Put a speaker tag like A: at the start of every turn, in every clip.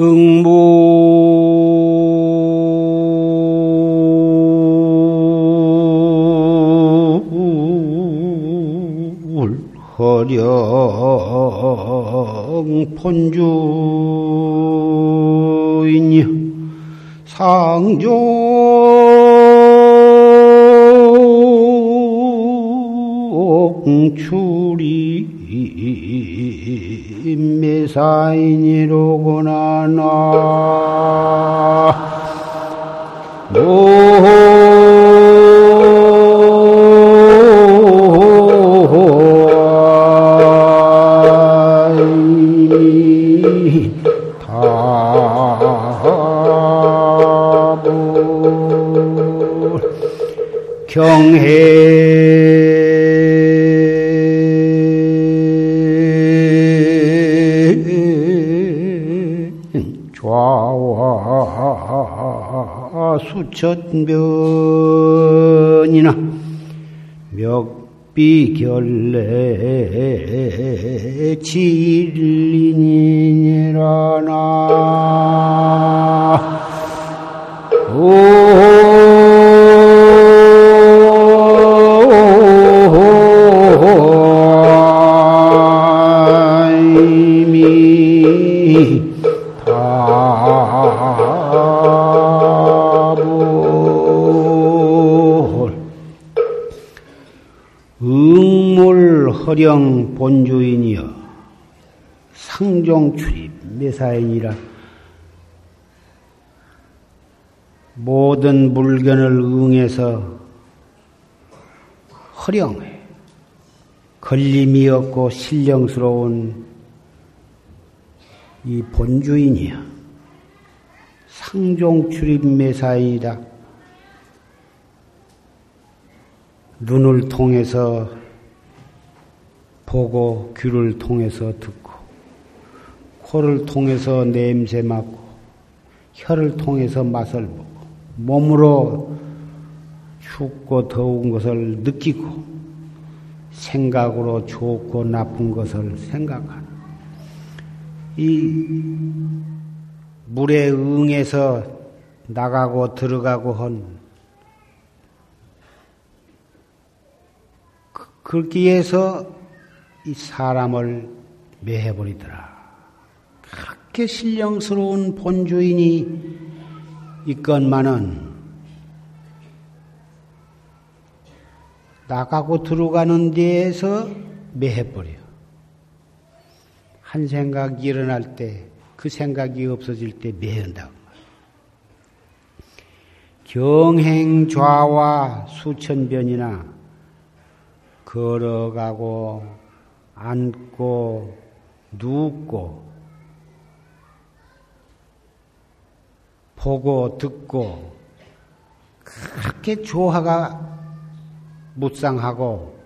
A: 응물 허령 본주인이 상종출이 매사인이로구나 나경 천변이나 멱비결례 진 물견을 응해서 허령해 걸림이 없고 신령스러운 이 본주인이야. 상종 출입 매사이다. 눈을 통해서 보고 귀를 통해서 듣고 코를 통해서 냄새 맡고 혀를 통해서 맛을 보고 몸으로 춥고 더운 것을 느끼고 생각으로 좋고 나쁜 것을 생각하는 이 물에 응해서 나가고 들어가고 한 그- 그렇게 해서 이 사람을 매해버리더라. 그렇게 신령스러운 본주인이 있건만은 나가고 들어가는 데에서 매해버려. 한 생각이 일어날 때 그 생각이 없어질 때 매한다고. 경행 좌와 수천 변이나 걸어가고 앉고 눕고 보고 듣고 그렇게 조화가 무쌍하고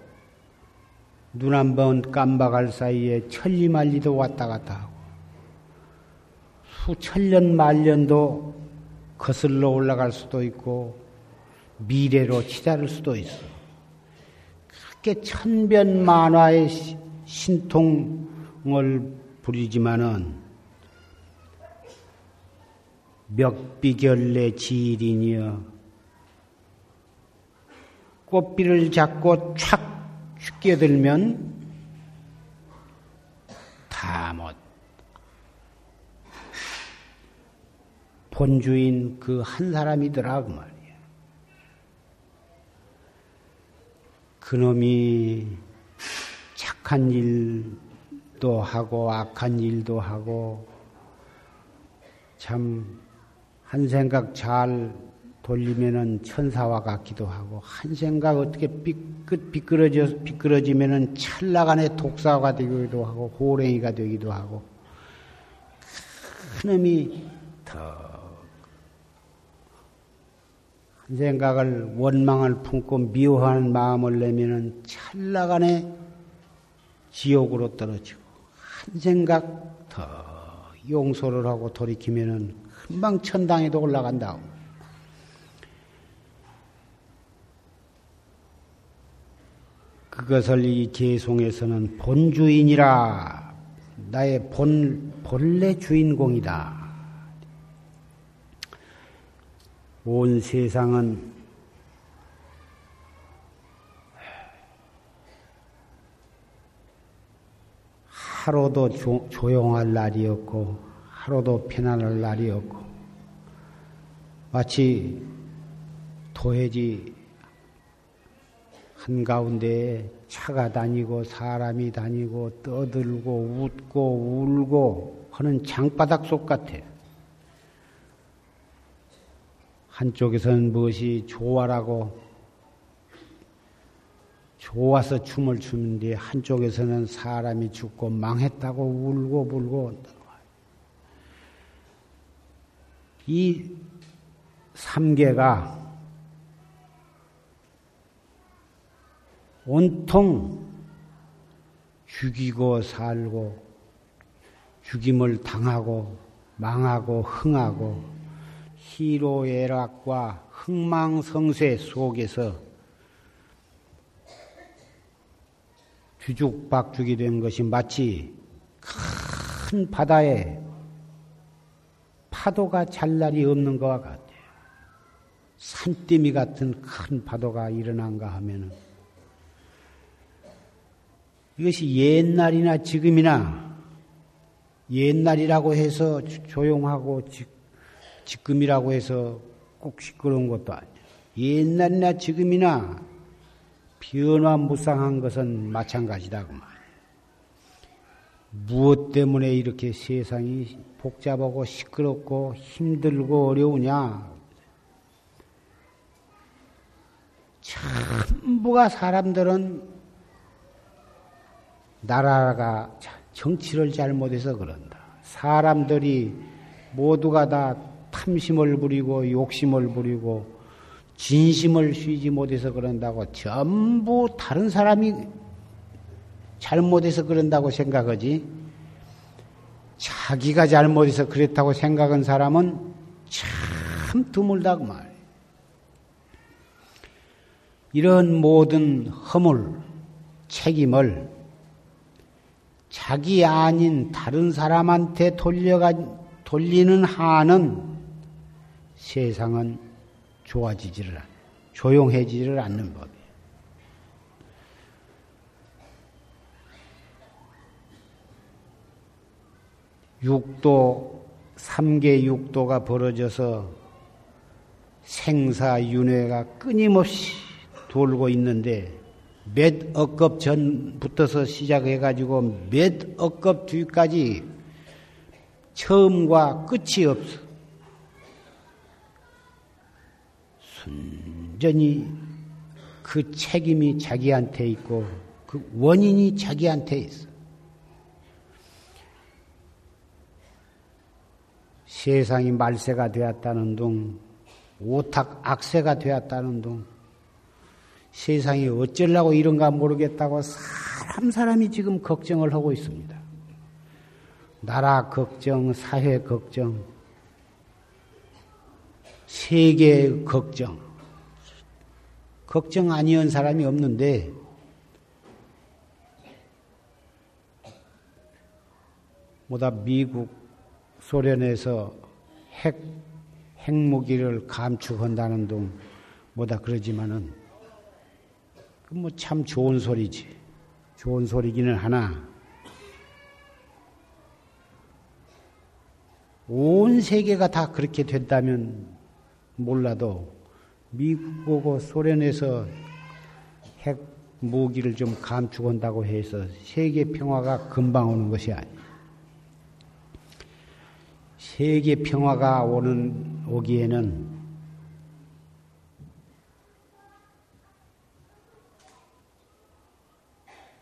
A: 눈 한 번 깜박할 사이에 천리만리도 왔다 갔다 하고 수천년 만년도 거슬러 올라갈 수도 있고 미래로 치달을 수도 있어. 그렇게 천변만화의 시- 신통을 부리지만은 멱비결내 지일이니여 꽃비를 잡고 촥 끼어들면 다 못. 본주인 그 한 사람이더라 그 말이야. 그놈이 착한 일도 하고 악한 일도 하고 참 한 생각 잘 돌리면은 천사와 같기도 하고 한 생각 어떻게 삐끗 비끄러져 비끄러지면은 찰나간에 독사가 되기도 하고 호랭이가 되기도 하고 그놈이 더한 생각을 원망을 품고 미워하는 마음을 내면은 찰나간에 지옥으로 떨어지고 한 생각 더 용서를 하고 돌이키면은 금방 천당에도 올라간다고. 그것을 이 개송에서는 본주인이라 나의 본 본래 주인공이다. 온 세상은 하루도 조, 용할 날이었고 하루도 편안할 날이었고 마치 도해지 한가운데 차가 다니고 사람이 다니고 떠들고 웃고 울고 하는 장바닥 속 같아요. 한쪽에서는 무엇이 좋아라고 좋아서 춤을 추는데 한쪽에서는 사람이 죽고 망했다고 울고 불고 이 삼계가 온통 죽이고 살고 죽임을 당하고 망하고 흥하고 희로애락과 흥망성쇠 속에서 뒤죽박죽이 된 것이 마치 큰 바다에 파도가 잘 날이 없는 것과 같아요. 산더미 같은 큰 파도가 일어난가 하면은 이것이 옛날이나 지금이나 옛날이라고 해서 조용하고 지금이라고 해서 꼭 시끄러운 것도 아니에요. 옛날이나 지금이나 변화무쌍한 것은 마찬가지다 그 말. 무엇 때문에 이렇게 세상이 복잡하고 시끄럽고 힘들고 어려우냐? 전부가 사람들은 나라가 정치를 잘못해서 그런다. 사람들이 모두가 다 탐심을 부리고 욕심을 부리고 진심을 쉬지 못해서 그런다고 전부 다른 사람이 잘못해서 그런다고 생각하지 자기가 잘못해서 그랬다고 생각한 사람은 참 드물다고 말. 이런 모든 허물, 책임을 자기 아닌 다른 사람한테 돌려가 돌리는 한은 세상은 좋아지지를 않, 조용해지지를 않는 법이에요. 육도, 삼계 육도가 벌어져서 생사윤회가 끊임없이 돌고 있는데 몇 억급 전부터서 시작해가지고 몇 억급 뒤까지 처음과 끝이 없어. 순전히 그 책임이 자기한테 있고 그 원인이 자기한테 있어. 세상이 말세가 되었다는 둥, 오탁 악세가 되었다는 둥, 세상이 어쩌려고 이런가 모르겠다고 사람 사람이 지금 걱정을 하고 있습니다. 나라 걱정, 사회 걱정, 세계 걱정. 걱정 아니한 사람이 없는데, 뭐다 미국, 소련에서 핵, 핵무기를 감축한다는 둥, 뭐다 그러지만은, 뭐참 좋은 소리지. 좋은 소리기는 하나, 온 세계가 다 그렇게 된다면 몰라도 미국하고 소련에서 핵 무기를 좀 감축한다고 해서 세계 평화가 금방 오는 것이 아니에요. 세계 평화가 오는 오기에는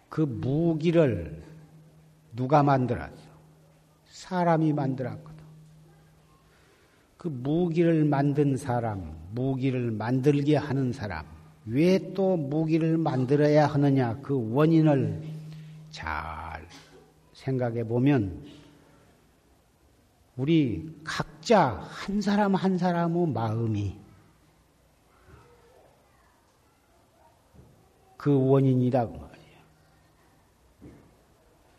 A: 그 무기를 누가 만들었어? 사람이 만들었고 그 무기를 만든 사람, 무기를 만들게 하는 사람, 왜 또 무기를 만들어야 하느냐 그 원인을 잘 생각해 보면 우리 각자 한 사람 한 사람의 마음이 그 원인이라고 말이에요.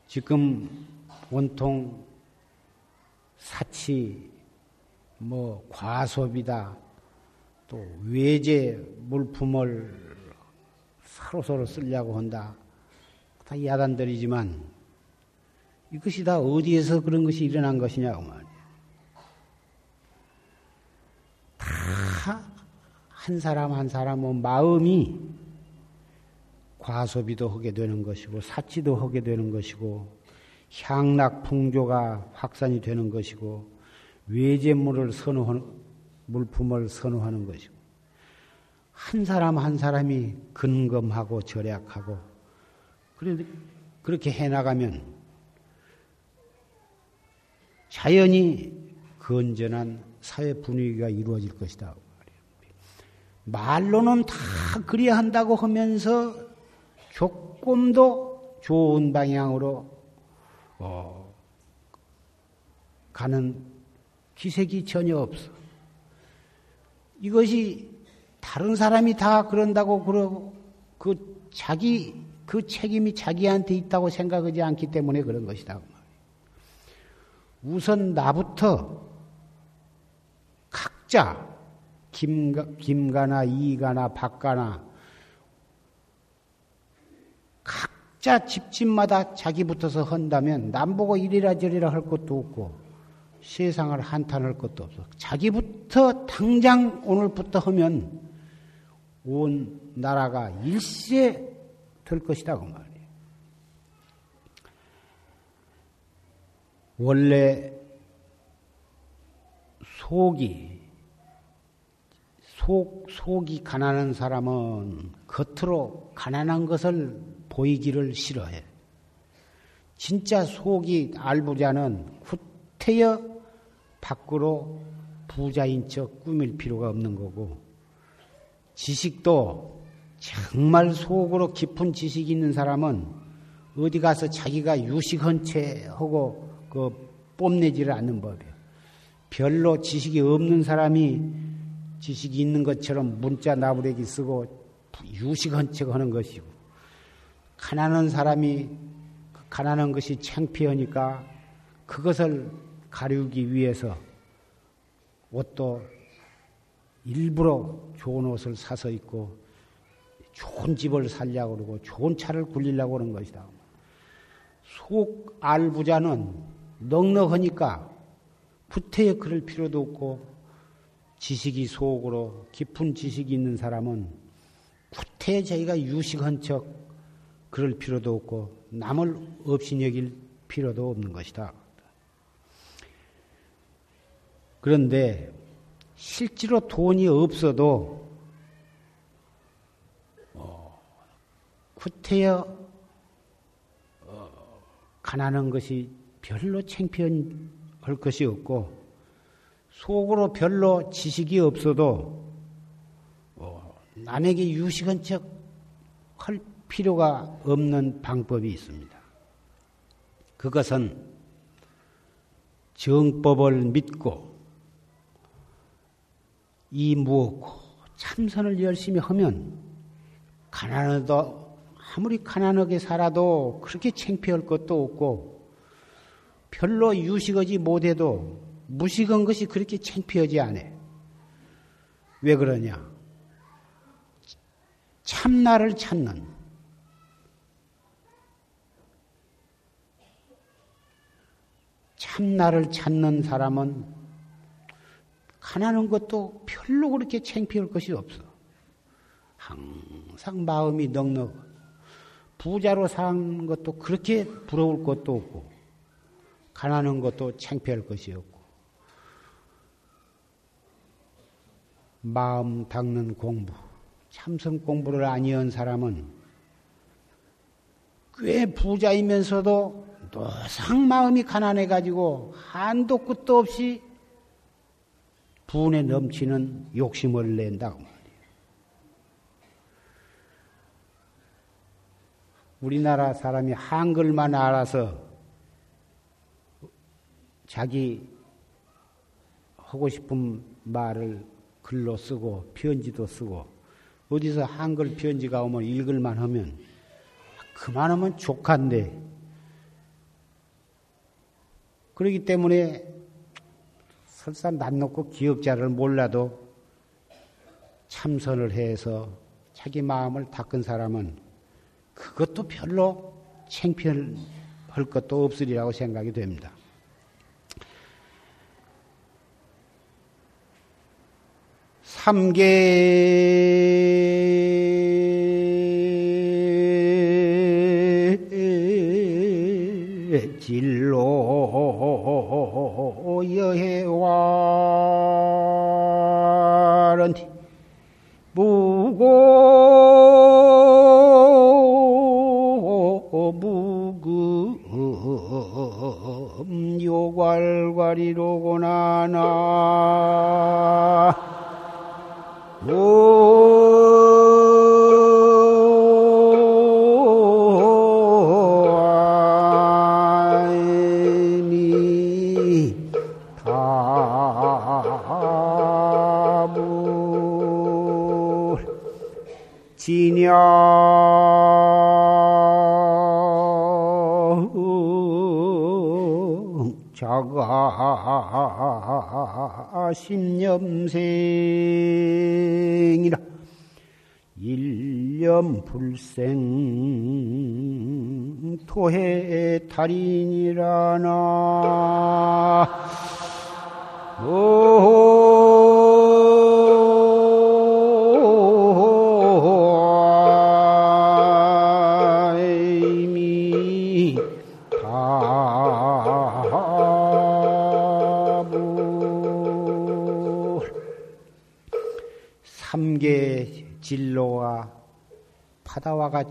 A: 지금 온통 사치 뭐 과소비다, 또 외제 물품을 서로서로 쓰려고 한다. 다 야단들이지만 이것이 다 어디에서 그런 것이 일어난 것이냐고 말이야. 다 한 사람 한 사람은 마음이 과소비도 하게 되는 것이고 사치도 하게 되는 것이고 향락 풍조가 확산이 되는 것이고 외제물을 선호하는 물품을 선호하는 것이고 한 사람 한 사람이 근검하고 절약하고 그렇게 해 나가면 자연히 건전한 사회 분위기가 이루어질 것이다. 말로는 다 그래야 한다고 하면서 조금도 좋은 방향으로 어, 가는 기색이 전혀 없어. 이것이 다른 사람이 다 그런다고 그러고 그 자기 그 책임이 자기한테 있다고 생각하지 않기 때문에 그런 것이다. 우선 나부터 각자 김가, 김가나 이가나 박가나 각자 집집마다 자기 붙어서 한다면 남보고 이리라 저리라 할 것도 없고 세상을 한탄할 것도 없어. 자기부터 당장 오늘부터 하면 온 나라가 일시에 될 것이다 그 말이에요. 원래 속이 속 속이 가난한 사람은 겉으로 가난한 것을 보이기를 싫어해. 진짜 속이 알부자는 후태여 밖으로 부자인 척 꾸밀 필요가 없는 거고 지식도 정말 속으로 깊은 지식이 있는 사람은 어디 가서 자기가 유식한 채 하고 그 뽐내지를 않는 법이에요. 별로 지식이 없는 사람이 지식이 있는 것처럼 문자 나부레기 쓰고 유식한 척 하는 것이고 가난한 사람이 그 가난한 것이 창피하니까 그것을 가리우기 위해서 옷도 일부러 좋은 옷을 사서 입고 좋은 집을 살려고 그러고 좋은 차를 굴리려고 그런 것이다. 속 알부자는 넉넉하니까 구태에 그럴 필요도 없고 지식이 속으로 깊은 지식이 있는 사람은 구태에 자기가 유식한 척 그럴 필요도 없고 남을 없이 여길 필요도 없는 것이다. 그런데 실제로 돈이 없어도 어, 구태여 어, 가난한 것이 별로 창피할 것이 없고 속으로 별로 지식이 없어도 어, 남에게 유식한 척 할 필요가 없는 방법이 있습니다. 그것은 정법을 믿고 이 무엇고 참선을 열심히 하면 가난하도 아무리 가난하게 살아도 그렇게 창피할 것도 없고 별로 유식하지 못해도 무식한 것이 그렇게 창피하지 않아. 왜 그러냐? 참나를 찾는 참나를 찾는 사람은 가난한 것도 별로 그렇게 창피할 것이 없어. 항상 마음이 넉넉. 부자로 사는 것도 그렇게 부러울 것도 없고, 가난한 것도 창피할 것이 없고, 마음 닦는 공부, 참선 공부를 아니한 사람은 꽤 부자이면서도 노상 마음이 가난해가지고 한도 끝도 없이 분에 넘치는 욕심을 낸다고 말이에요. 우리나라 사람이 한글만 알아서 자기 하고 싶은 말을 글로 쓰고 편지도 쓰고 어디서 한글 편지가 오면 읽을만 하면 그만하면 족한데 그렇기 때문에 설사 난 놓고 기억자를 몰라도 참선을 해서 자기 마음을 닦은 사람은 그것도 별로 챙피할 것도 없으리라고 생각이 됩니다. 삼계 진로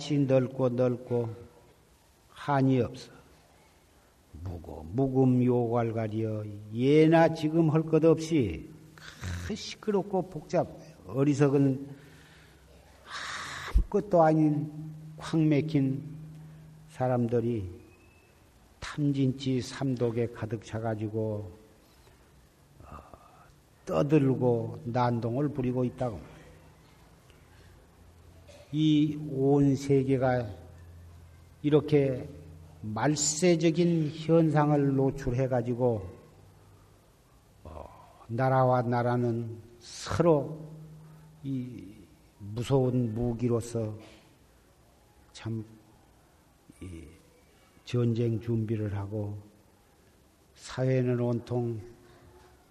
A: 같이 넓고 넓고 한이 없어. 무고 무금 요괄가리여 예나 지금 할 것 없이 시끄럽고 복잡 어리석은 아무것도 아닌 콱 맥힌 사람들이 탐진치 삼독에 가득 차가지고 어, 떠들고 난동을 부리고 있다고. 이 온 세계가 이렇게 말세적인 현상을 노출해 가지고 어, 나라와 나라는 서로 이 무서운 무기로서 참 전쟁 준비를 하고 사회는 온통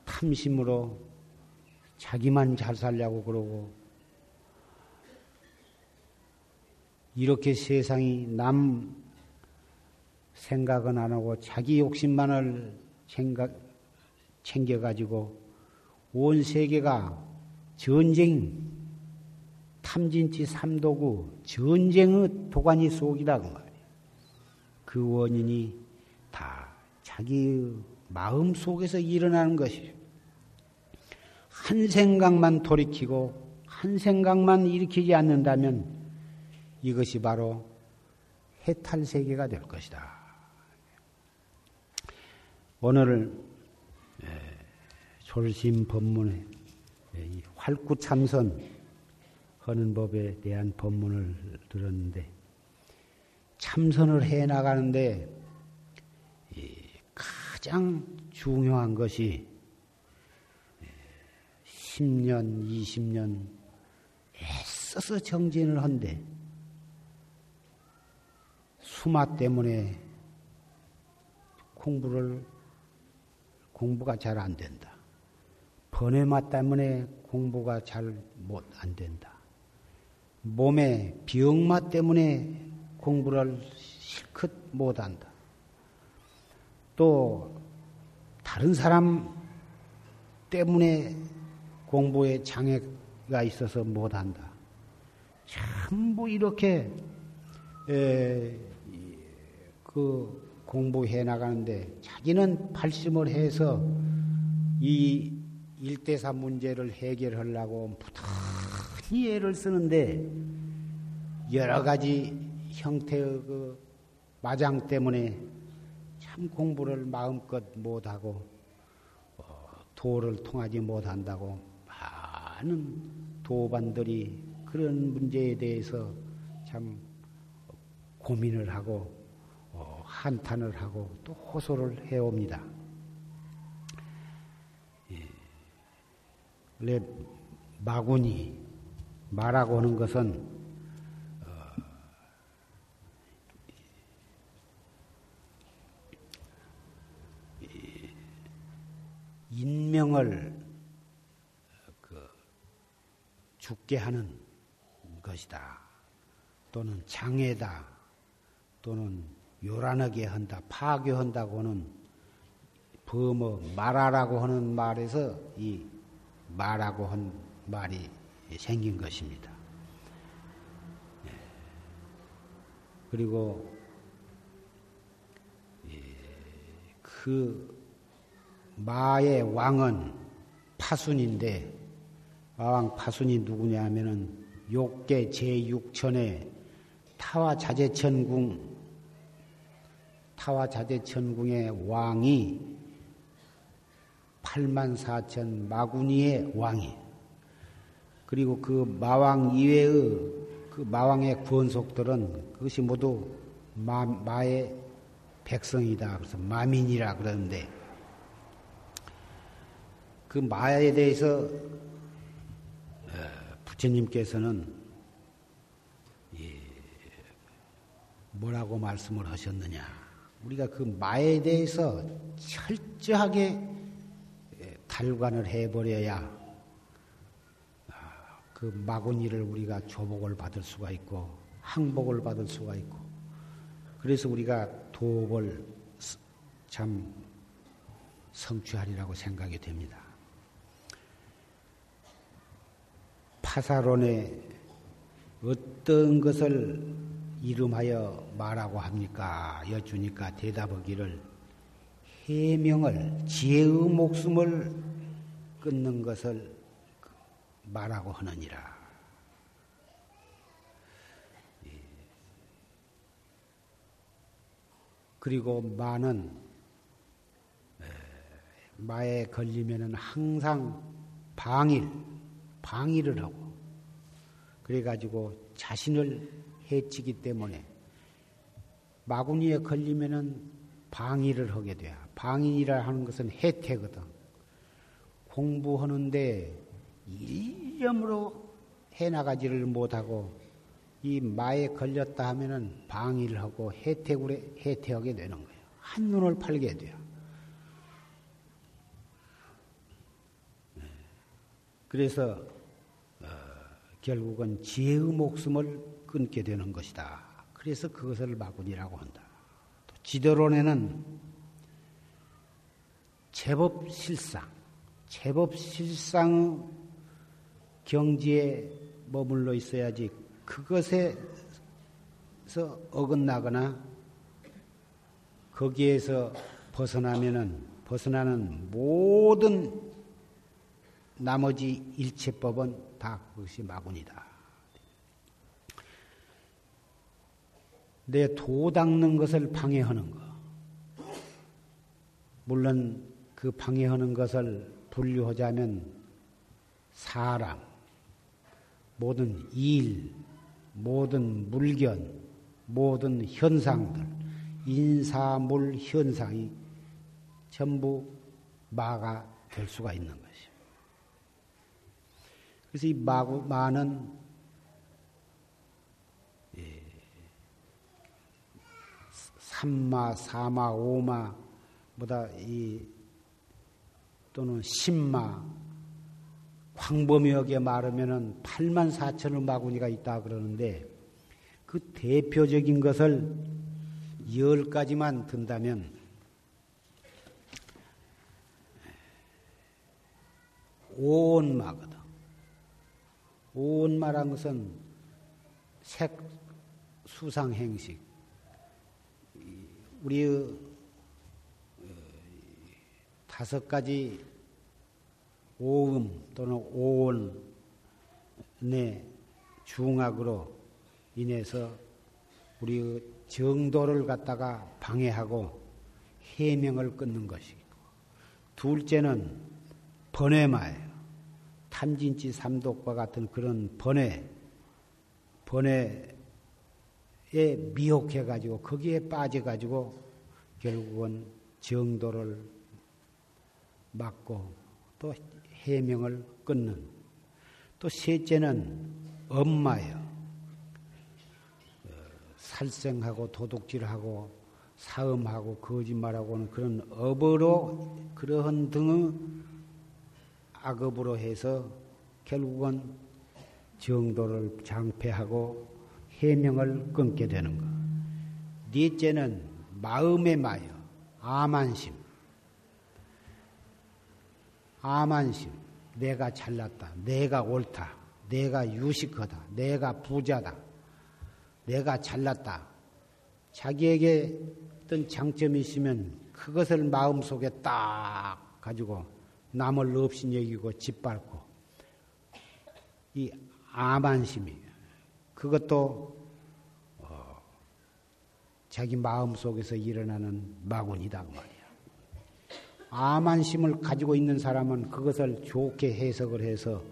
A: 탐심으로 자기만 잘 살려고 그러고 이렇게 세상이 남 생각은 안 하고 자기 욕심만을 생각, 챙겨가지고 온 세계가 전쟁, 탐진치 삼도구, 전쟁의 도가니 속이다. 그 말이에요. 그 원인이 다 자기 마음 속에서 일어나는 것이에요. 한 생각만 돌이키고 한 생각만 일으키지 않는다면 이것이 바로 해탈 세계가 될 것이다. 오늘 졸심 법문에 활구 참선 하는 법에 대한 법문을 들었는데 참선을 해 나가는데 가장 중요한 것이 10년, 20년 애써서 정진을 한데 수마 때문에 공부를 공부가 잘 안 된다. 번외마 때문에 공부가 잘 못 안 된다. 몸에 병마 때문에 공부를 실컷 못 한다. 또 다른 사람 때문에 공부에 장애가 있어서 못 한다. 전부 이렇게 에, 그 공부해 나가는데 자기는 발심을 해서 이 일대사 문제를 해결하려고 부단히 애를 쓰는데 여러 가지 형태의 그 마장 때문에 참 공부를 마음껏 못하고 어, 도를 통하지 못한다고 많은 도반들이 그런 문제에 대해서 참 고민을 하고 한탄을 하고 또 호소를 해옵니다. 예. 마군이 마라고 하는 것은 어, 인명을 그 죽게 하는 것이다. 또는 장애다. 또는 요란하게 한다. 파괴한다고는 범어 말하라고 하는 말에서 이 말하고 한 말이 생긴 것입니다. 예. 그리고 예, 그 마의 왕은 파순인데 마왕 파순이 누구냐 하면은 욕계 제6천의 타와 자재천궁 타와 자재 천궁의 왕이 8만 4천 마구니의 왕이 그리고 그 마왕 이외의 그 마왕의 권속들은 그것이 모두 마, 마의 백성이다. 그래서 마민이라 그러는데 그 마에 대해서 부처님께서는 뭐라고 말씀을 하셨느냐. 우리가 그 마에 대해서 철저하게 탈관을 해버려야 그 마구니를 우리가 조복을 받을 수가 있고 항복을 받을 수가 있고 그래서 우리가 도업을 참 성취하리라고 생각이 됩니다. 파사론에 어떤 것을 이름하여 말하고 합니까? 여쭈니까 대답하기를 해명을 지혜의 목숨을 끊는 것을 말하고 하느니라. 그리고 마는 마에 걸리면은 항상 방일, 방일을 하고 그래 가지고 자신을 해치기 때문에 마구니에 걸리면은 방일을 하게 돼요. 방인이라 하는 것은 해태거든. 공부하는데 일념으로 해나가지를 못하고 이 마에 걸렸다 하면은 방위를 하고 해태구에 해태하게 되는 거예요. 한눈을 팔게 돼요. 네. 그래서 어, 결국은 지혜의 목숨을 끊게 되는 것이다. 그래서 그것을 마군이라고 한다. 또 지도론에는 제법 실상, 제법 실상 경지에 머물러 있어야지 그것에서 어긋나거나 거기에서 벗어나면은 벗어나는 모든 나머지 일체법은 다 그것이 마군이다. 내 도 닦는 것을 방해하는 것. 물론 그 방해하는 것을 분류하자면 사람, 모든 일, 모든 물견, 모든 현상들, 인사물 현상이 전부 마가 될 수가 있는 것이요. 그래서 이 마구, 마는 예, 삼마, 사마, 오마 보다 이 또는 십마 광범위하게 말하면은 8만 4천의 마구니가 있다 그러는데 그 대표적인 것을 열 가지만 든다면 온마거든. 온마란 것은 색, 수상, 행식. 우리의 어, 다섯 가지 오음 또는 오온의 중악으로 인해서 우리 정도를 갖다가 방해하고 해명을 끊는 것이고 둘째는 번외마예요. 탐진치 삼독과 같은 그런 번외, 번외에 미혹해가지고 거기에 빠져가지고 결국은 정도를 막고 또 해명을 끊는 또 셋째는 엄마여. 어, 살생하고 도둑질하고 사음하고 거짓말하고는 그런 업으로 그러한 등의 악업으로 해서 결국은 정도를 장폐하고 해명을 끊게 되는 것. 넷째는 마음의 마여, 아만심. 아만심. 내가 잘났다. 내가 옳다. 내가 유식하다. 내가 부자다. 내가 잘났다. 자기에게 어떤 장점이 있으면 그것을 마음속에 딱 가지고 남을 없인 여기고 짓밟고 이 아만심이 그것도 어, 자기 마음 속에서 일어나는 마군이다 그 말이야. 아만심을 가지고 있는 사람은 그것을 좋게 해석을 해서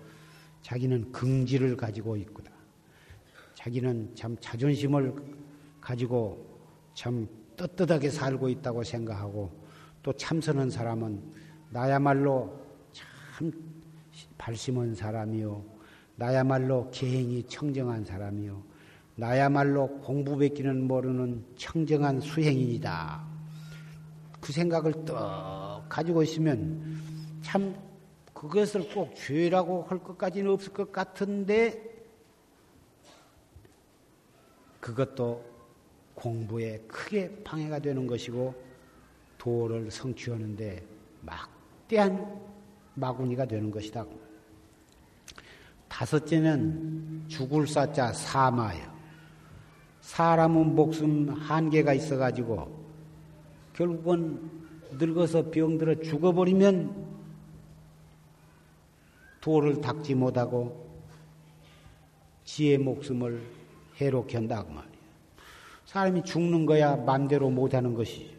A: 자기는 긍지를 가지고 있구나. 자기는 참 자존심을 가지고 참 떳떳하게 살고 있다고 생각하고 또 참선한 사람은 나야말로 참 발심한 사람이요. 나야말로 개행이 청정한 사람이요. 나야말로 공부밖기는 모르는 청정한 수행인이다. 그 생각을 떡 가지고 있으면 참 그것을 꼭 죄라고 할 것까지는 없을 것 같은데 그것도 공부에 크게 방해가 되는 것이고 도를 성취하는데 막대한 마구니가 되는 것이다. 다섯째는 죽을 사자 사마요. 사람은 목숨 한계가 있어가지고 결국은 늙어서 병들어 죽어버리면 도를 닦지 못하고 지의 목숨을 해로 견다고 말이야. 사람이 죽는 거야 맘대로 못하는 것이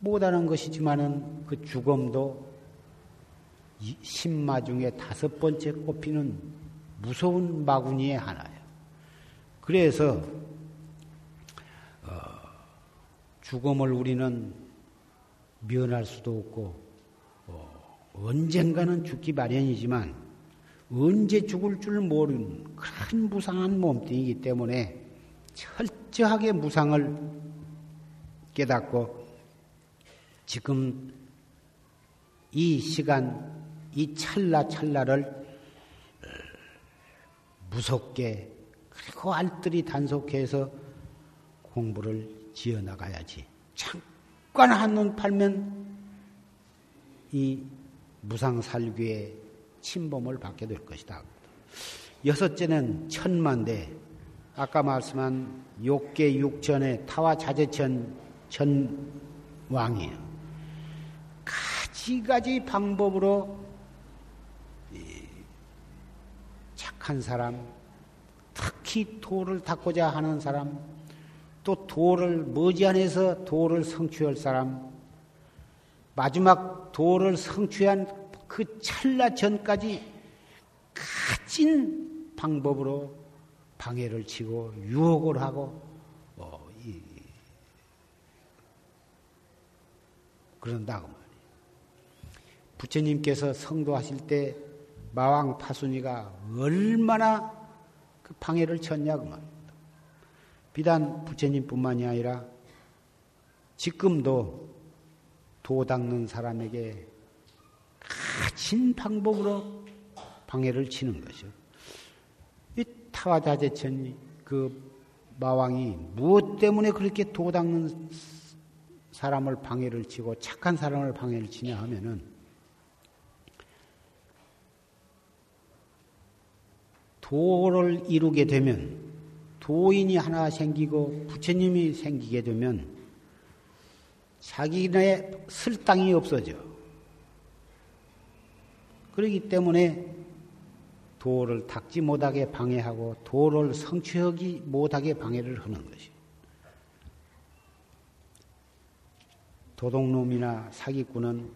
A: 못하는 것이지만은 그 죽음도 신마 중에 다섯 번째 꼽히는 무서운 마구니의 하나예요. 그래서 어, 죽음을 우리는 면할 수도 없고 어, 언젠가는 죽기 마련이지만 언제 죽을 줄 모르는 큰 무상한 몸뚱이기 때문에 철저하게 무상을 깨닫고 지금 이 시간 이 찰나찰나를 어, 무섭게 그리고 알뜰히 단속해서 공부를 지어 나가야지. 잠깐 한눈 팔면 이 무상살귀의 침범을 받게 될 것이다. 여섯째는 천만대. 아까 말씀한 욕계 육천의 타와 자재천 천 왕이에요. 가지가지 방법으로 착한 사람, 특히 도를 닦고자 하는 사람, 또 도를 머지않아서 도를 성취할 사람, 마지막 도를 성취한 그 찰나 전까지 가진 방법으로 방해를 치고 유혹을 하고 어, 이, 그런다고 말이에요. 부처님께서 성도하실 때 마왕 파순이가 얼마나 그 방해를 쳤냐고 말입니다. 비단 부처님뿐만이 아니라 지금도 도 닦는 사람에게 가진 방법으로 방해를 치는 것이요. 이 타와자제천 그 마왕이 무엇 때문에 그렇게 도 닦는 사람을 방해를 치고 착한 사람을 방해를 치냐 하면은 도를 이루게 되면 도인이 하나 생기고 부처님이 생기게 되면 자기네 쓸 땅이 없어져. 그렇기 때문에 도를 닦지 못하게 방해하고 도를 성취하기 못하게 방해를 하는 것이. 도둑놈이나 사기꾼은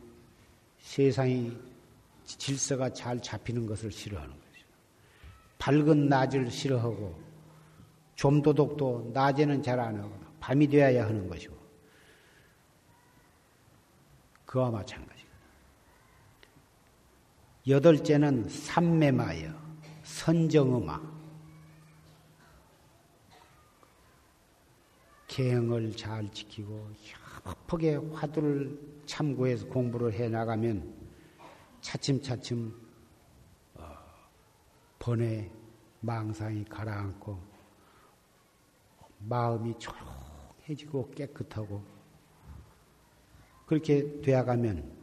A: 세상이 질서가 잘 잡히는 것을 싫어하는 거예요. 밝은 낮을 싫어하고 좀도둑도 낮에는 잘 안 하고 밤이 되어야 하는 것이고 그와 마찬가지입니다. 여덟째는 삼매마여 선정음마 계행을 잘 지키고 협하게 화두를 참고해서 공부를 해 나가면 차츰차츰 어, 번뇌 망상이 가라앉고 마음이 조용해지고 깨끗하고 그렇게 되어가면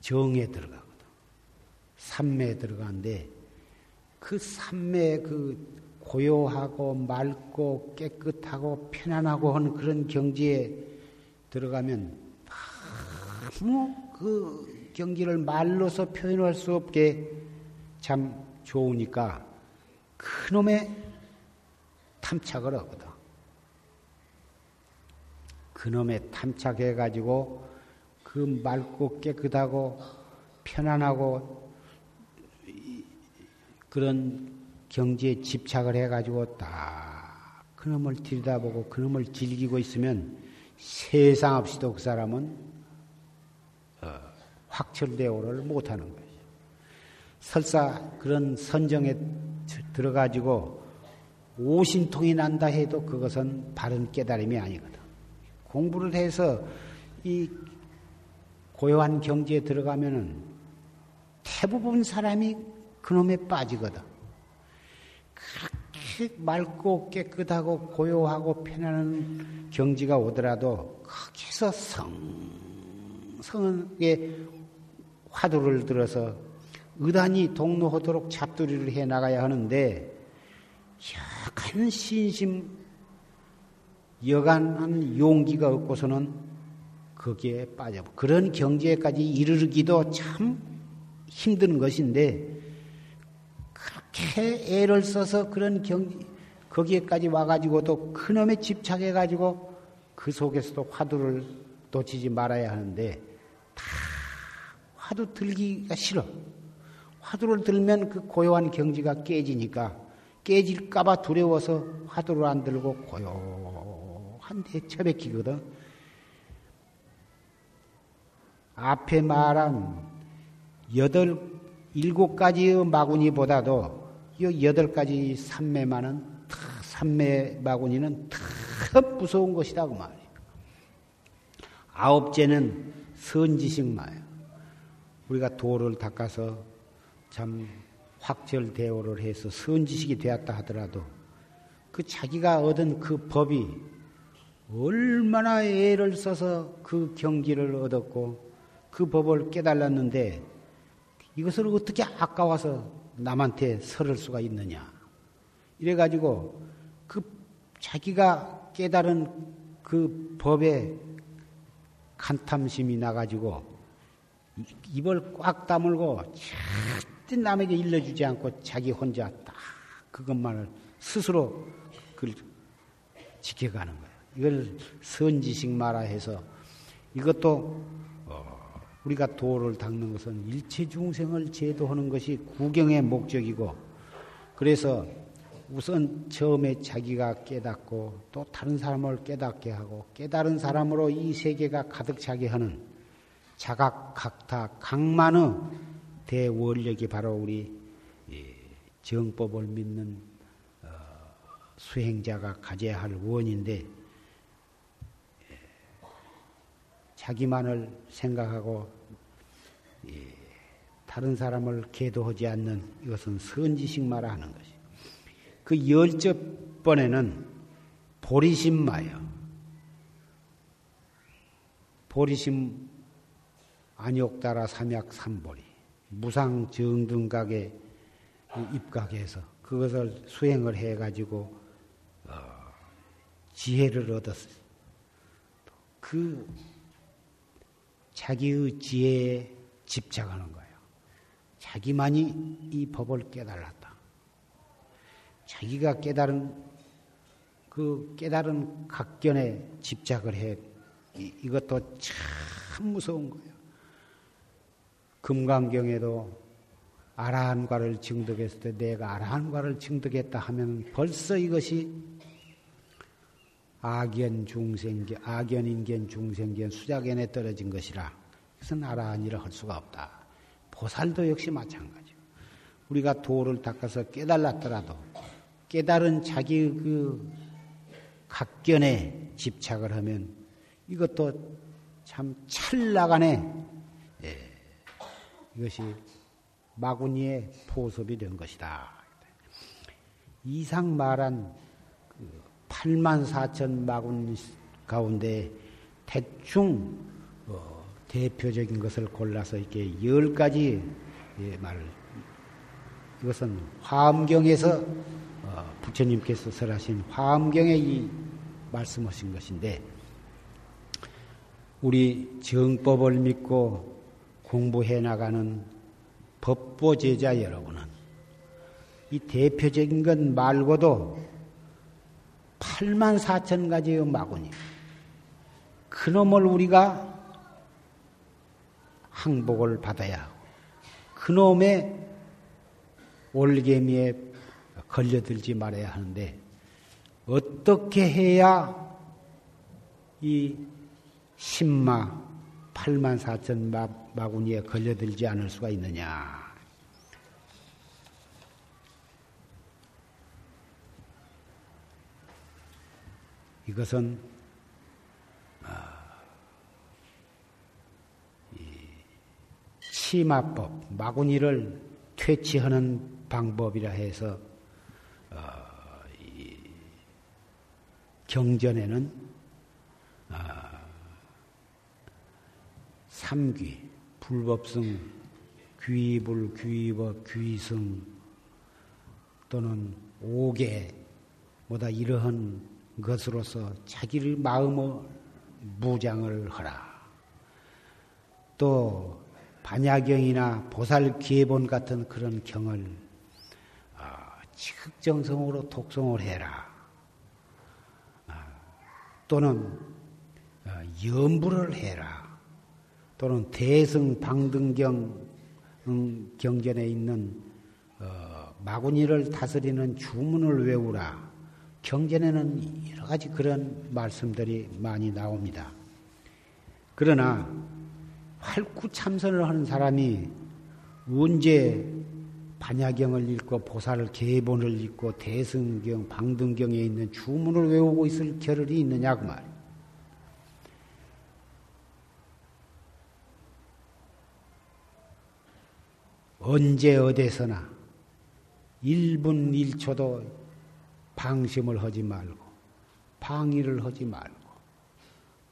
A: 정에 들어가거든. 삼매에 들어가는데 그 삼매 그 고요하고 맑고 깨끗하고 편안하고 하는 그런 경지에 들어가면 너무 그 경지를 말로서 표현할 수 없게 참 좋으니까 그놈의 탐착을 하거든. 그놈의 탐착해가지고 그 맑고 깨끗하고 편안하고 그런 경지에 집착을 해가지고 딱 그놈을 들여다보고 그놈을 즐기고 있으면 세상 없이도 그 사람은 어, 확철대오를 못하는 거예요. 설사 그런 선정에 들어가지고 오신통이 난다 해도 그것은 바른 깨달음이 아니거든. 공부를 해서 이 고요한 경지에 들어가면은 대부분 사람이 그놈에 빠지거든. 그렇게 맑고 깨끗하고 고요하고 편안한 경지가 오더라도 거기서 성성하게 화두를 들어서 의단이 동로하도록 잡두리를 해 나가야 하는데 약한 신심 여간한 용기가 없고서는 거기에 빠져 그런 경지에까지 이르기도 참 힘든 것인데 그렇게 애를 써서 그런 경, 거기에까지 와가지고도 그놈에 집착해가지고 그 속에서도 화두를 놓치지 말아야 하는데 다 화두 들기가 싫어. 화두를 들면 그 고요한 경지가 깨지니까 깨질까봐 두려워서 화두를 안 들고 고요한데 처박히거든. 앞에 말한 여덟, 일곱 가지의 마구니보다도 이 여덟 가지 삼매만은 삼매 마구니는 더 무서운 것이다 그 말이에요. 아홉째는 선지식 마예요. 우리가 도를 닦아서 참 확철대오를 해서 선지식이 되었다 하더라도 그 자기가 얻은 그 법이 얼마나 애를 써서 그 경기를 얻었고 그 법을 깨달았는데 이것을 어떻게 아까워서 남한테 설을 수가 있느냐. 이래가지고 그 자기가 깨달은 그 법에 간탐심이 나가지고 입을 꽉 다물고 절대 남에게 일러주지 않고 자기 혼자 딱 그것만을 스스로 그걸 지켜가는 거예요. 이걸 선지식 마라 해서 이것도 우리가 도를 닦는 것은 일체 중생을 제도하는 것이 구경의 목적이고 그래서 우선 처음에 자기가 깨닫고 또 다른 사람을 깨닫게 하고 깨달은 사람으로 이 세계가 가득 차게 하는 자각 각타 강만의 대원력이 바로 우리 정법을 믿는 어, 수행자가 가져야 할 원인데 자기만을 생각하고 다른 사람을 계도하지 않는 이것은 선지식마라 하는 것이. 그 열째 번에는 보리심 마요. 보리심 안욕 따라 삼약 삼보리 무상 정등각에 입각해서 그것을 수행을 해가지고 어, 지혜를 얻었어요. 그 자기의 지혜에 집착하는 거예요. 자기만이 이 법을 깨달았다. 자기가 깨달은 그 깨달은 각견에 집착을 해 이, 것도 참 무서운 거예요. 금강경에도 아라한과를 증득했을 때 내가 아라한과를 증득했다 하면 벌써 이것이 악연 중생견, 악연인견 중생견 수작견에 떨어진 것이라 그것은 아라한이라 할 수가 없다. 보살도 역시 마찬가지. 우리가 도를 닦아서 깨달았더라도 깨달은 자기 그 각견에 집착을 하면 이것도 참 찰나간에 예, 이것이 마구니의 포섭이 된 것이다. 이상 말한 그 8만 4천 마군 가운데 대충 어, 대표적인 것을 골라서 이렇게 열 가지 예, 말을 이것은 화엄경에서 어, 부처님께서 설하신 화엄경에 이 말씀하신 것인데 우리 정법을 믿고 공부해 나가는 법보 제자 여러분은 이 대표적인 것 말고도 8만 4천 가지의 마구니 그놈을 우리가 항복을 받아야 하고 그놈의 올개미에 걸려들지 말아야 하는데 어떻게 해야 이 신마 8만 4천 마, 마구니에 걸려들지 않을 수가 있느냐. 이것은 아, 치마법, 마구니를 퇴치하는 방법이라 해서 어, 경전에는 어, 삼귀, 불법성, 귀불, 귀법, 귀성 또는 오계 뭐다 이러한 것으로서 자기를 마음의 무장을 하라. 또 반야경이나 보살 기본 같은 그런 경을 지극정성으로 어, 독송을 해라. 아, 또는 어, 염불을 해라. 또는 대승 방등경 음, 경전에 있는 어, 마구니를 다스리는 주문을 외우라. 경전에는 여러 가지 그런 말씀들이 많이 나옵니다. 그러나 활구 참선을 하는 사람이 언제 반야경을 읽고 보살 계본을 읽고 대승경, 방등경에 있는 주문을 외우고 있을 겨를이 있느냐고 그 말. 언제 어디서나 1분 1초도 방심을 하지 말고 방위를 하지 말고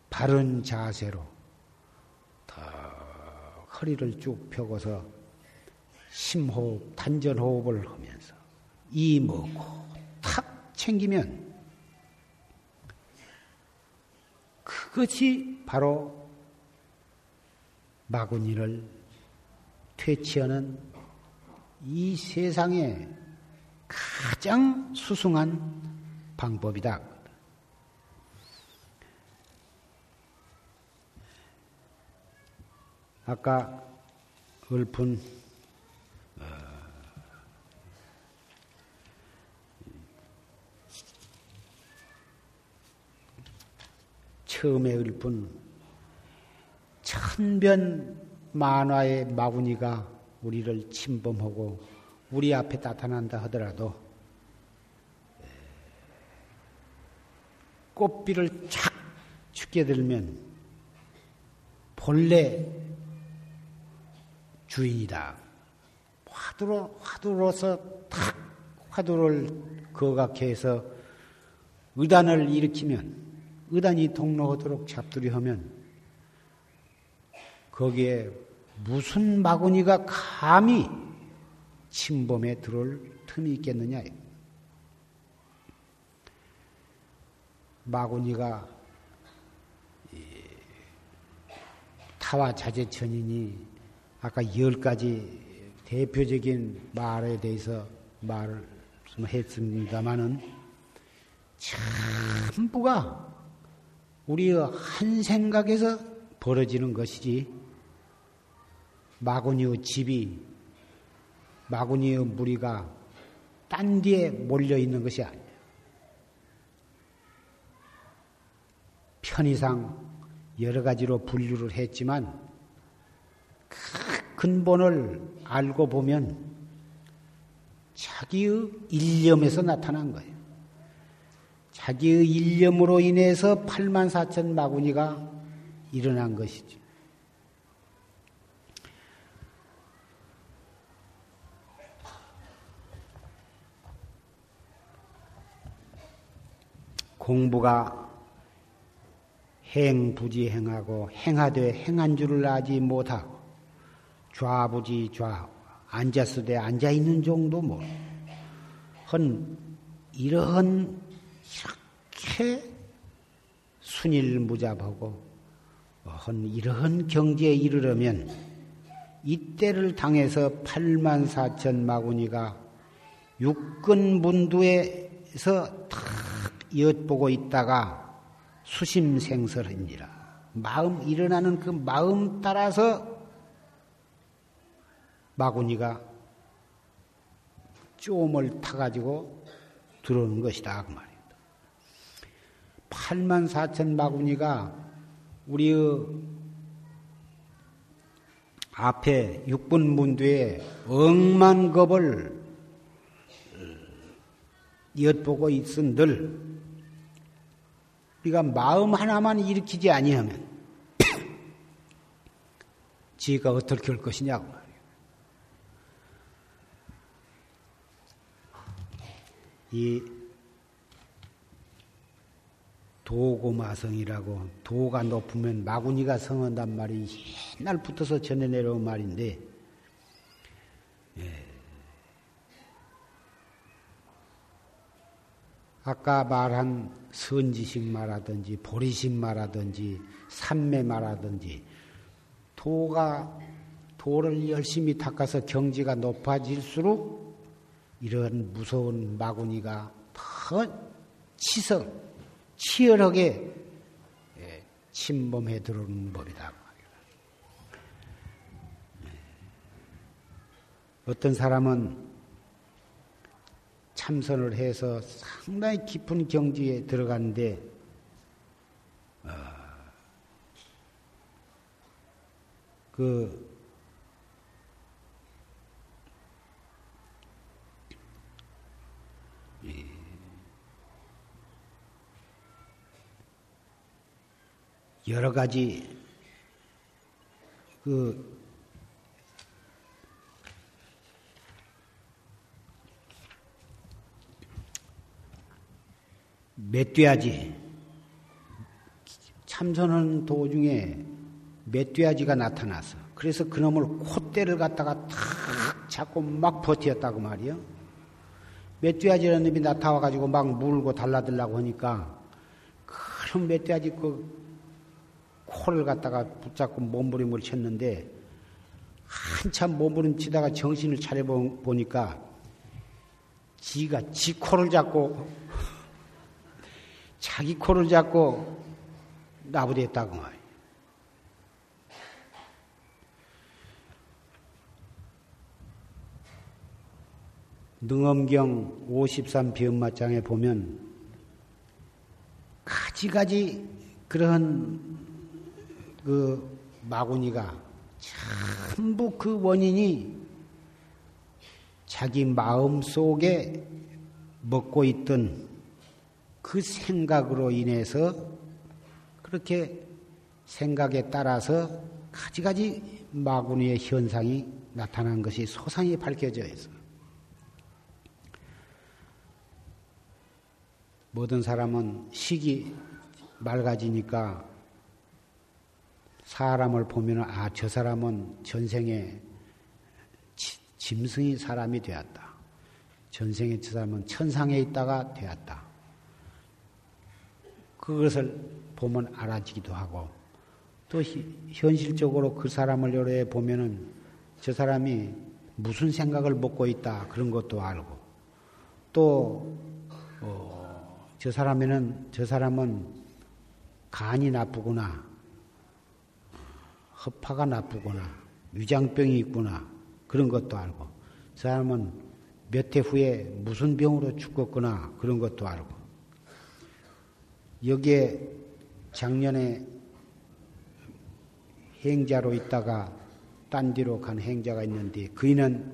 A: 바른 자세로 허리를 쭉 펴고서 심호흡, 단전호흡을 하면서 이 먹고 탁 챙기면 그것이 바로 마구니를 퇴치하는 이 세상에 가장 수승한 방법이다. 아까 얼픈 어, 처음에 읊은 천변 만화의 마구니가 우리를 침범하고 우리 앞에 나타난다 하더라도 꽃비를 착 죽게 들면 본래 주인이다. 화두로, 화두로서 탁 화두를 거각해 서 의단을 일으키면, 의단이 동로하도록 잡두리 하면, 거기에 무슨 마구니가 감히 침범에 들어올 틈이 있겠느냐. 마구니가 타와 자제천이니 아까 열 가지 대표적인 말에 대해서 말을 했습니다마는 전부가 우리의 한 생각에서 벌어지는 것이지 마구니의 집이 마구니의 무리가 딴 뒤에 몰려 있는 것이 아니에요. 편의상 여러 가지로 분류를 했지만 근본을 알고 보면 자기의 일념에서 나타난 거예요. 자기의 일념으로 인해서 8만 4천 마구니가 일어난 것이죠. 공부가 행부지행하고 행하되 행한 줄을 알지 못하고 좌부지 좌 앉았을 때 앉아 있는 정도 뭐헌 이러한 이렇게 순일무잡하고 헌 이러한 경지에 이르려면 이때를 당해서 8만 4천 마구니가 육근문두에서 탁 엿보고 있다가 수심생설입니다. 마음 일어나는 그 마음 따라서 마구니가 쪼을 타가지고 들어오는 것이다 그 말입니다. 8만 4천 마구니가 우리의 앞에 6분 문두에 억만 겁을 엿보고 있은들 우리가 마음 하나만 일으키지 아니하면 지가 어떻게 할 것이냐고 말이에요. 이 도고마성이라고 도가 높으면 마구니가 성한단 말이 옛날 붙어서 전해 내려온 말인데 예. 아까 말한 선지식 말하든지 보리식 말하든지 삼매 말하든지 도가 도를 열심히 닦아서 경지가 높아질수록 이런 무서운 마구니가 더 치석 치열하게 예, 침범해 들어오는 법이다. 예. 어떤 사람은 참선을 해서 상당히 깊은 경지에 들어갔는데 어, 그 여러 가지 그 멧돼지 참선하는 도중에 멧돼지가 나타났어. 그래서 그놈을 콧대를 갖다가 탁 잡고 막 버티었다고 말이요. 멧돼지라는 놈이 나타와 가지고 막 물고 달라들라고 하니까 그런 멧돼지 그 코를 갖다가 붙잡고 몸부림을 쳤는데 한참 몸부림 치다가 정신을 차려 보니까 지가 지 코를 잡고 자기 코를 잡고 나부렸다고 말이에요. 능엄경 53 비엄마장에 보면 가지가지 그런 그 마구니가 전부 그 원인이 자기 마음 속에 먹고 있던 그 생각으로 인해서 그렇게 생각에 따라서 가지가지 마구니의 현상이 나타난 것이 소상히 밝혀져 있어. 모든 사람은 식이 맑아지니까 사람을 보면 아, 저 사람은 전생에 짐승이 사람이 되었다. 전생에 저 사람은 천상에 있다가 되었다. 그것을 보면 알아지기도 하고 또 현실적으로 그 사람을 여러 보면은 저 사람이 무슨 생각을 먹고 있다 그런 것도 알고 또저 어, 사람에는 저 사람은 간이 나쁘구나 허파가 나쁘구나 위장병이 있구나 그런 것도 알고 저 사람은 몇 해 후에 무슨 병으로 죽었구나 그런 것도 알고 여기에 작년에 행자로 있다가 딴 뒤로 간 행자가 있는데 그이는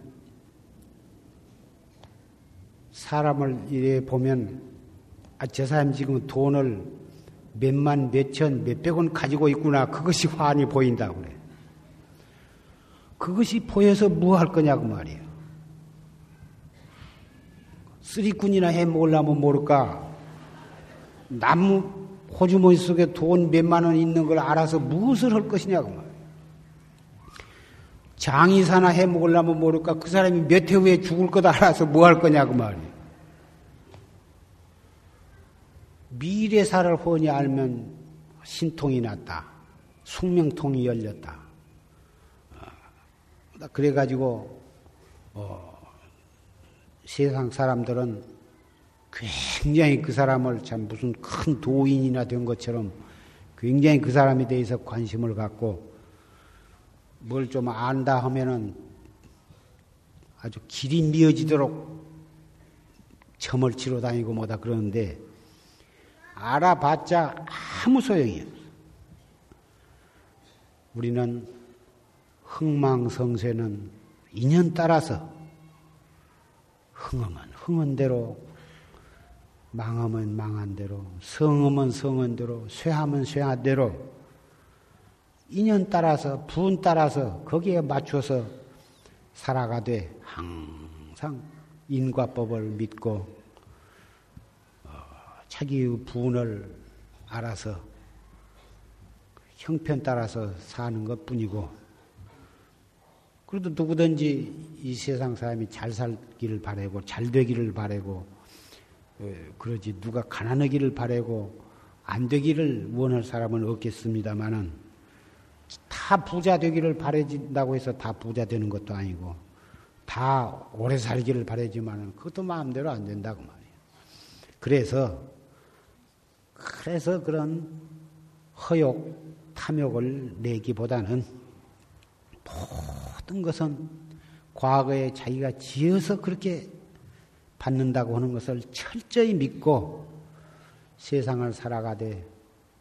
A: 사람을 이래 보면 아, 저 사람 지금 돈을 몇만, 몇천, 몇백 원 가지고 있구나. 그것이 환히 보인다고 그래. 그것이 보여서 뭐 할 거냐고 말이에요. 쓰리꾼이나 해 먹으려면 모를까. 나무 호주머니 속에 돈 몇만 원 있는 걸 알아서 무엇을 할 것이냐고 말이에요. 장의사나 해 먹으려면 모를까. 그 사람이 몇 해 후에 죽을 것 알아서 뭐 할 거냐고 말이에요. 미래사를 훤히 알면 신통이 났다. 숙명통이 열렸다. 어, 그래가지고, 어, 세상 사람들은 굉장히 그 사람을 참 무슨 큰 도인이나 된 것처럼 굉장히 그 사람에 대해서 관심을 갖고 뭘 좀 안다 하면은 아주 길이 미어지도록 점을 치러 다니고 뭐다 그러는데 알아봤자 아무 소용이 없어. 우리는 흥망성쇠는 인연 따라서 흥하면 흥한 대로 망하면 망한 대로 성하면 성한 대로 쇠하면 쇠한 대로 인연 따라서 분 따라서 거기에 맞춰서 살아가되 항상 인과법을 믿고 자기의 분을 알아서 형편 따라서 사는 것 뿐이고, 그래도 누구든지 이 세상 사람이 잘 살기를 바라고, 잘 되기를 바라고, 어, 그러지 누가 가난하기를 바라고, 안 되기를 원할 사람은 없겠습니다만은, 다 부자 되기를 바라진다고 해서 다 부자 되는 것도 아니고, 다 오래 살기를 바라지만은 그것도 마음대로 안 된다고 말이에요. 그래서 그래서 그런 허욕, 탐욕을 내기보다는 모든 것은 과거에 자기가 지어서 그렇게 받는다고 하는 것을 철저히 믿고 세상을 살아가되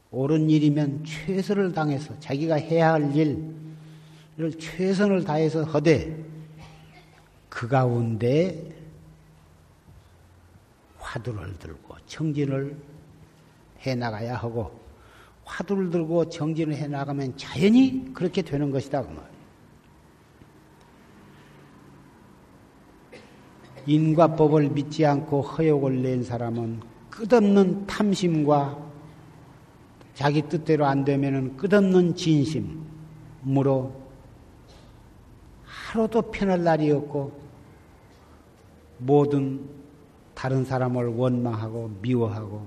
A: 옳은 일이면 최선을 당해서 자기가 해야 할 일을 최선을 다해서 하되 그 가운데 화두를 들고 청진을 해 나가야 하고 화두를 들고 정진을 해 나가면 자연히 그렇게 되는 것이다 그 말이에요. 인과법을 믿지 않고 허욕을 낸 사람은 끝없는 탐심과 자기 뜻대로 안 되면은 끝없는 진심으로 하루도 편할 날이 없고 모든 다른 사람을 원망하고 미워하고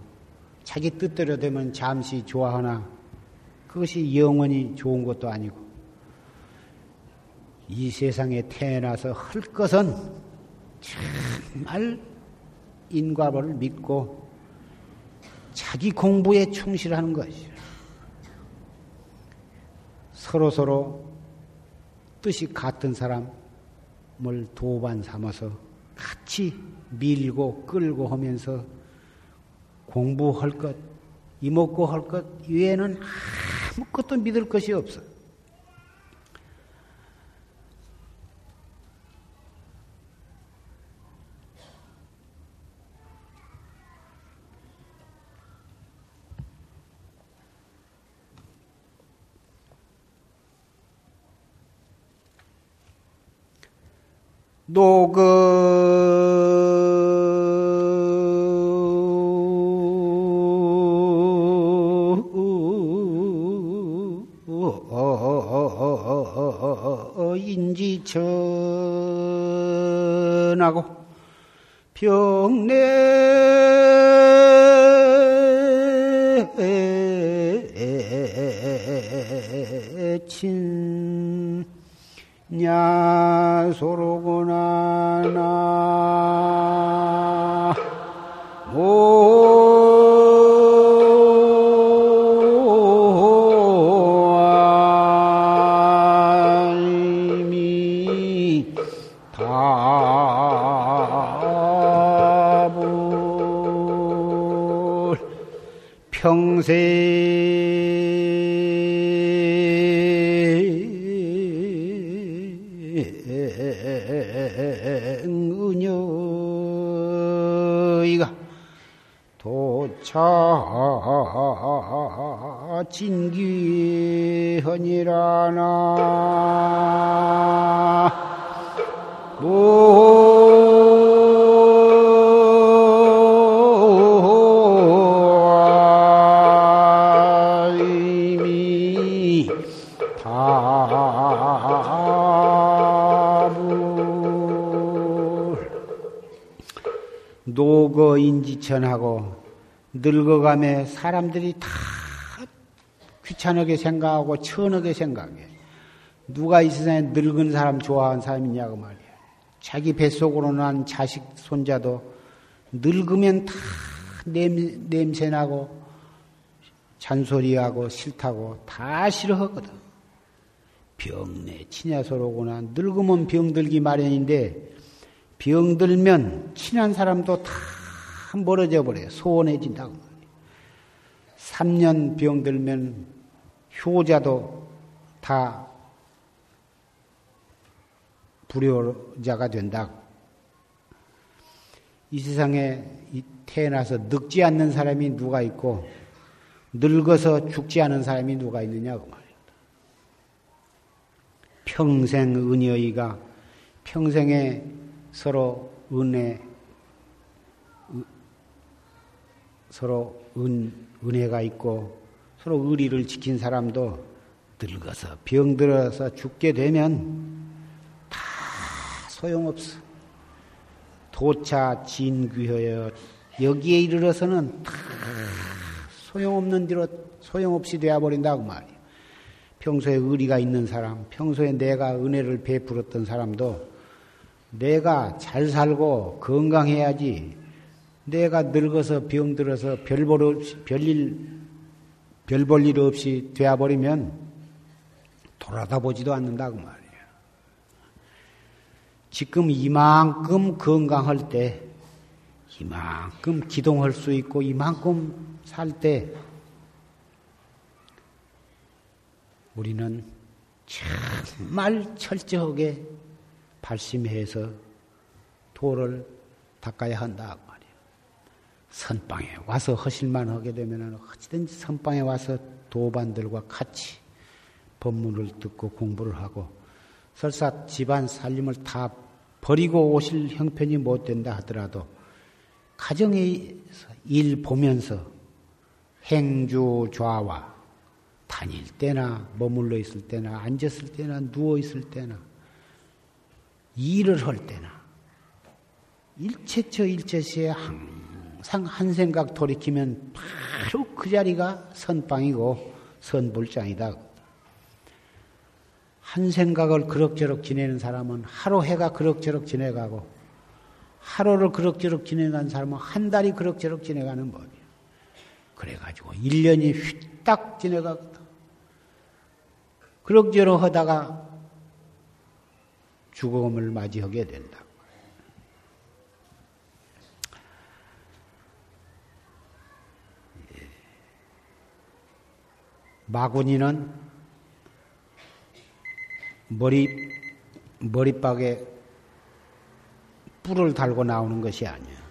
A: 자기 뜻대로 되면 잠시 좋아하나 그것이 영원히 좋은 것도 아니고 이 세상에 태어나서 할 것은 정말 인과를 믿고 자기 공부에 충실하는 것이죠. 서로 서로 뜻이 같은 사람을 도반 삼아서 같이 밀고 끌고 하면서 공부할 것, 이먹고 할것 외에는 아무것도 믿을 것이 없어. 녹음 늙어감에 사람들이 다 귀찮게 생각하고 천하게 생각해. 누가 이 세상에 늙은 사람 좋아하는 사람이냐고 말이야. 자기 뱃속으로 난 자식 손자도 늙으면 다 냄, 냄새나고 잔소리하고 싫다고 다 싫어하거든. 병내 친야소로구나. 늙으면 병들기 마련인데 병들면 친한 사람도 다 멀어져 버려요. 소원해진다고. 3년 병 들면 효자도 다 불효자가 된다. 이 세상에 태어나서 늙지 않는 사람이 누가 있고 늙어서 죽지 않은 사람이 누가 있느냐고 말입니다. 평생 은여이가 평생에 서로 은혜, 서로 은, 은혜가 있고 서로 의리를 지킨 사람도 늙어서 병들어서 죽게 되면 다 소용없어. 도차 진귀하여 여기에 이르러서는 다 소용없는 뒤로 소용없이 되어버린다고 말이야. 평소에 의리가 있는 사람, 평소에 내가 은혜를 베풀었던 사람도 내가 잘 살고 건강해야지 내가 늙어서 병들어서 별볼 없이, 별일, 별 볼 일 없이 되어버리면 돌아다 보지도 않는다고 말이야. 지금 이만큼 건강할 때, 이만큼 기동할 수 있고, 이만큼 살 때, 우리는 정말 철저하게 발심해서 도를 닦아야 한다. 선방에 와서 허실만 하게 되면 어찌든지 선방에 와서 도반들과 같이 법문을 듣고 공부를 하고 설사 집안 살림을 다 버리고 오실 형편이 못 된다 하더라도 가정에 일 보면서 행주 좌와 다닐 때나 머물러 있을 때나 앉았을 때나 누워 있을 때나 일을 할 때나 일체처 일체시에 항상 한 생각 돌이키면 바로 그 자리가 선방이고 선불장이다. 한 생각을 그럭저럭 지내는 사람은 하루 해가 그럭저럭 지내가고 하루를 그럭저럭 지내는 사람은 한 달이 그럭저럭 지내가는 법이야. 그래가지고 1년이 휘딱 지내가거든. 그럭저럭 하다가 죽음을 맞이하게 된다. 마구니는 머리, 머리박에 뿔을 달고 나오는 것이 아니야.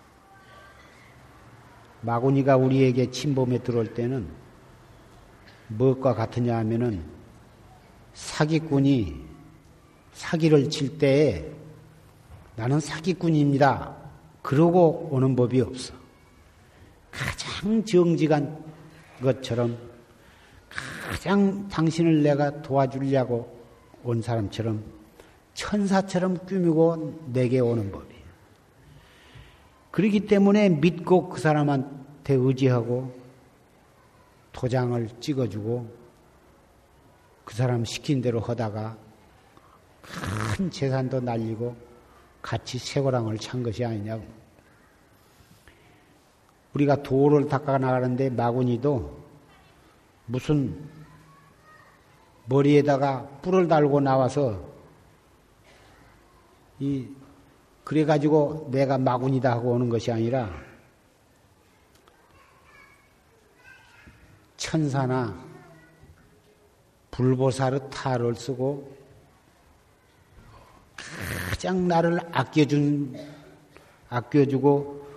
A: 마구니가 우리에게 침범에 들어올 때는 무엇과 같으냐 하면은 사기꾼이 사기를 칠 때에 나는 사기꾼입니다. 그러고 오는 법이 없어. 가장 정직한 것처럼 가장 당신을 내가 도와주려고 온 사람처럼 천사처럼 꾸미고 내게 오는 법이에요. 그렇기 때문에 믿고 그 사람한테 의지하고 도장을 찍어주고 그 사람 시킨 대로 하다가 큰 재산도 날리고 같이 쇠고랑을 찬 것이 아니냐고. 우리가 도를 닦아 나가는데 마구니도 무슨 머리에다가 뿔을 달고 나와서 이 그래 가지고 내가 마구니다 하고 오는 것이 아니라 천사나 불보살의 탈을 쓰고 가장 나를 아껴준, 아껴주고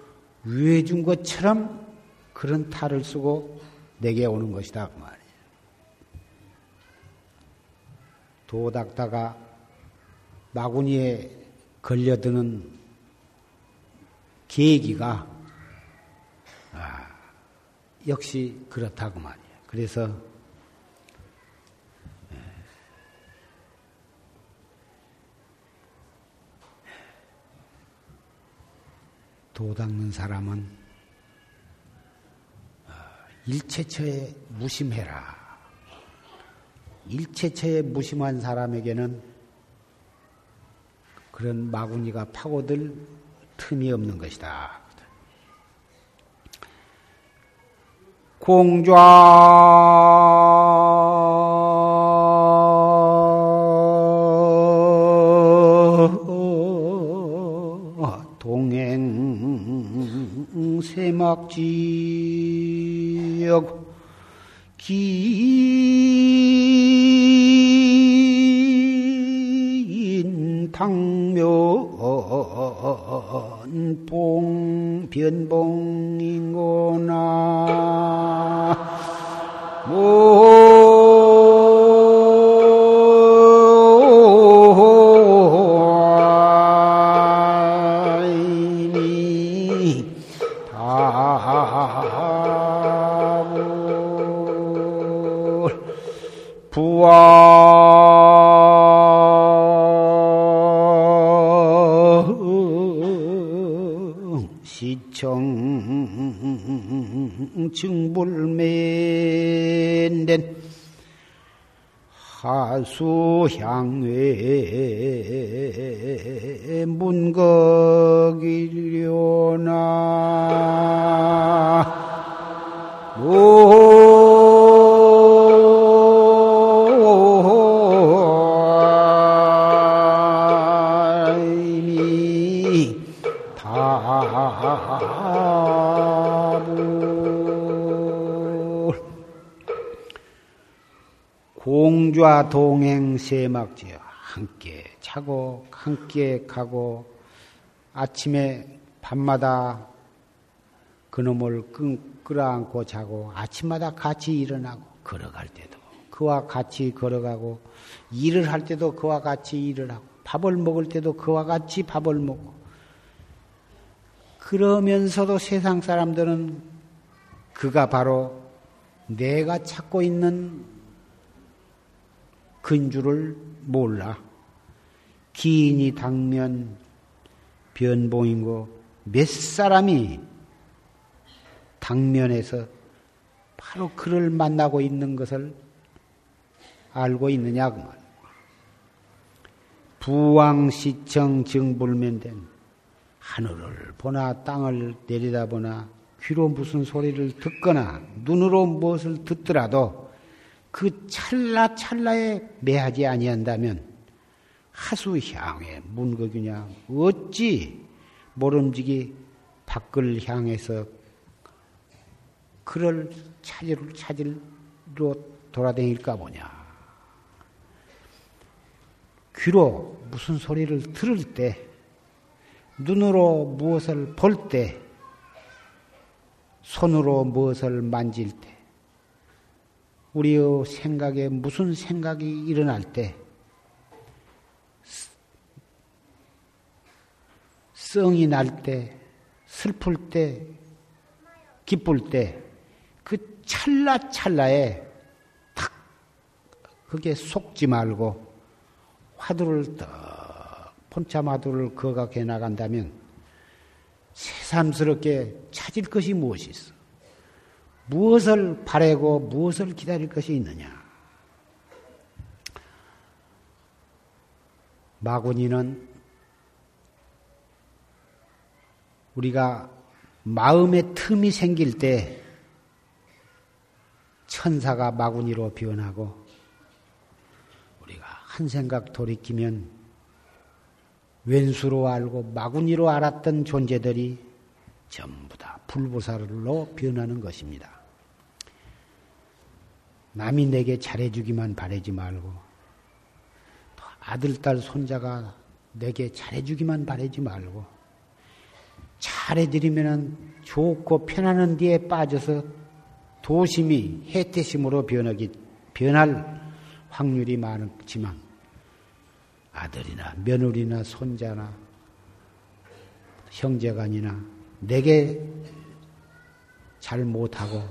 A: 위해준 것처럼 그런 탈을 쓰고 내게 오는 것이다 도 닦다가 마구니에 걸려드는 계기가 아, 역시 그렇다고 말이에요. 그래서 도 닦는 사람은 어, 일체처에 무심해라. 일체처에 무심한 사람에게는 그런 마구니가 파고들 틈이 없는 것이다. 공좌 동행 세막지역 긴 봉 변봉인고나 동행 세막지어 함께 자고 함께 가고 아침에 밤마다 그놈을 끌어안고 자고 아침마다 같이 일어나고 걸어갈 때도 그와 같이 걸어가고 일을 할 때도 그와 같이 일을 하고 밥을 먹을 때도 그와 같이 밥을 먹고. 그러면서도 세상 사람들은 그가 바로 내가 찾고 있는 근주를 몰라. 기인이 당면 변봉이고 몇 사람이 당면에서 바로 그를 만나고 있는 것을 알고 있느냐 그 말. 부왕시청 증불면된 하늘을 보나 땅을 내리다보나 귀로 무슨 소리를 듣거나 눈으로 무엇을 듣더라도 그 찰나 찰나에 매하지 아니한다면 하수향에 문거규냐 어찌 모름지기 밖을 향해서 그를 찾으러 찾으러 돌아다닐까 보냐. 귀로 무슨 소리를 들을 때, 눈으로 무엇을 볼 때, 손으로 무엇을 만질 때, 우리의 생각에 무슨 생각이 일어날 때 성이 날 때, 슬플 때, 기쁠 때, 그 찰나찰나에 탁, 그게 속지 말고 화두를 떡, 본참화두를 거각해 나간다면 새삼스럽게 찾을 것이 무엇이 있어? 무엇을 바래고 무엇을 기다릴 것이 있느냐? 마구니는 우리가 마음의 틈이 생길 때 천사가 마구니로 변하고 우리가 한 생각 돌이키면 왼수로 알고 마구니로 알았던 존재들이 전부 다 불보살로 변하는 것입니다. 남이 내게 잘해주기만 바라지 말고 아들, 딸, 손자가 내게 잘해주기만 바라지 말고 잘 잘해드리면은 좋고 편안한 뒤에 빠져서 도심이 해태심으로 변하기, 변할 확률이 많지만 아들이나 며느리나 손자나 형제간이나 내게 잘 못하고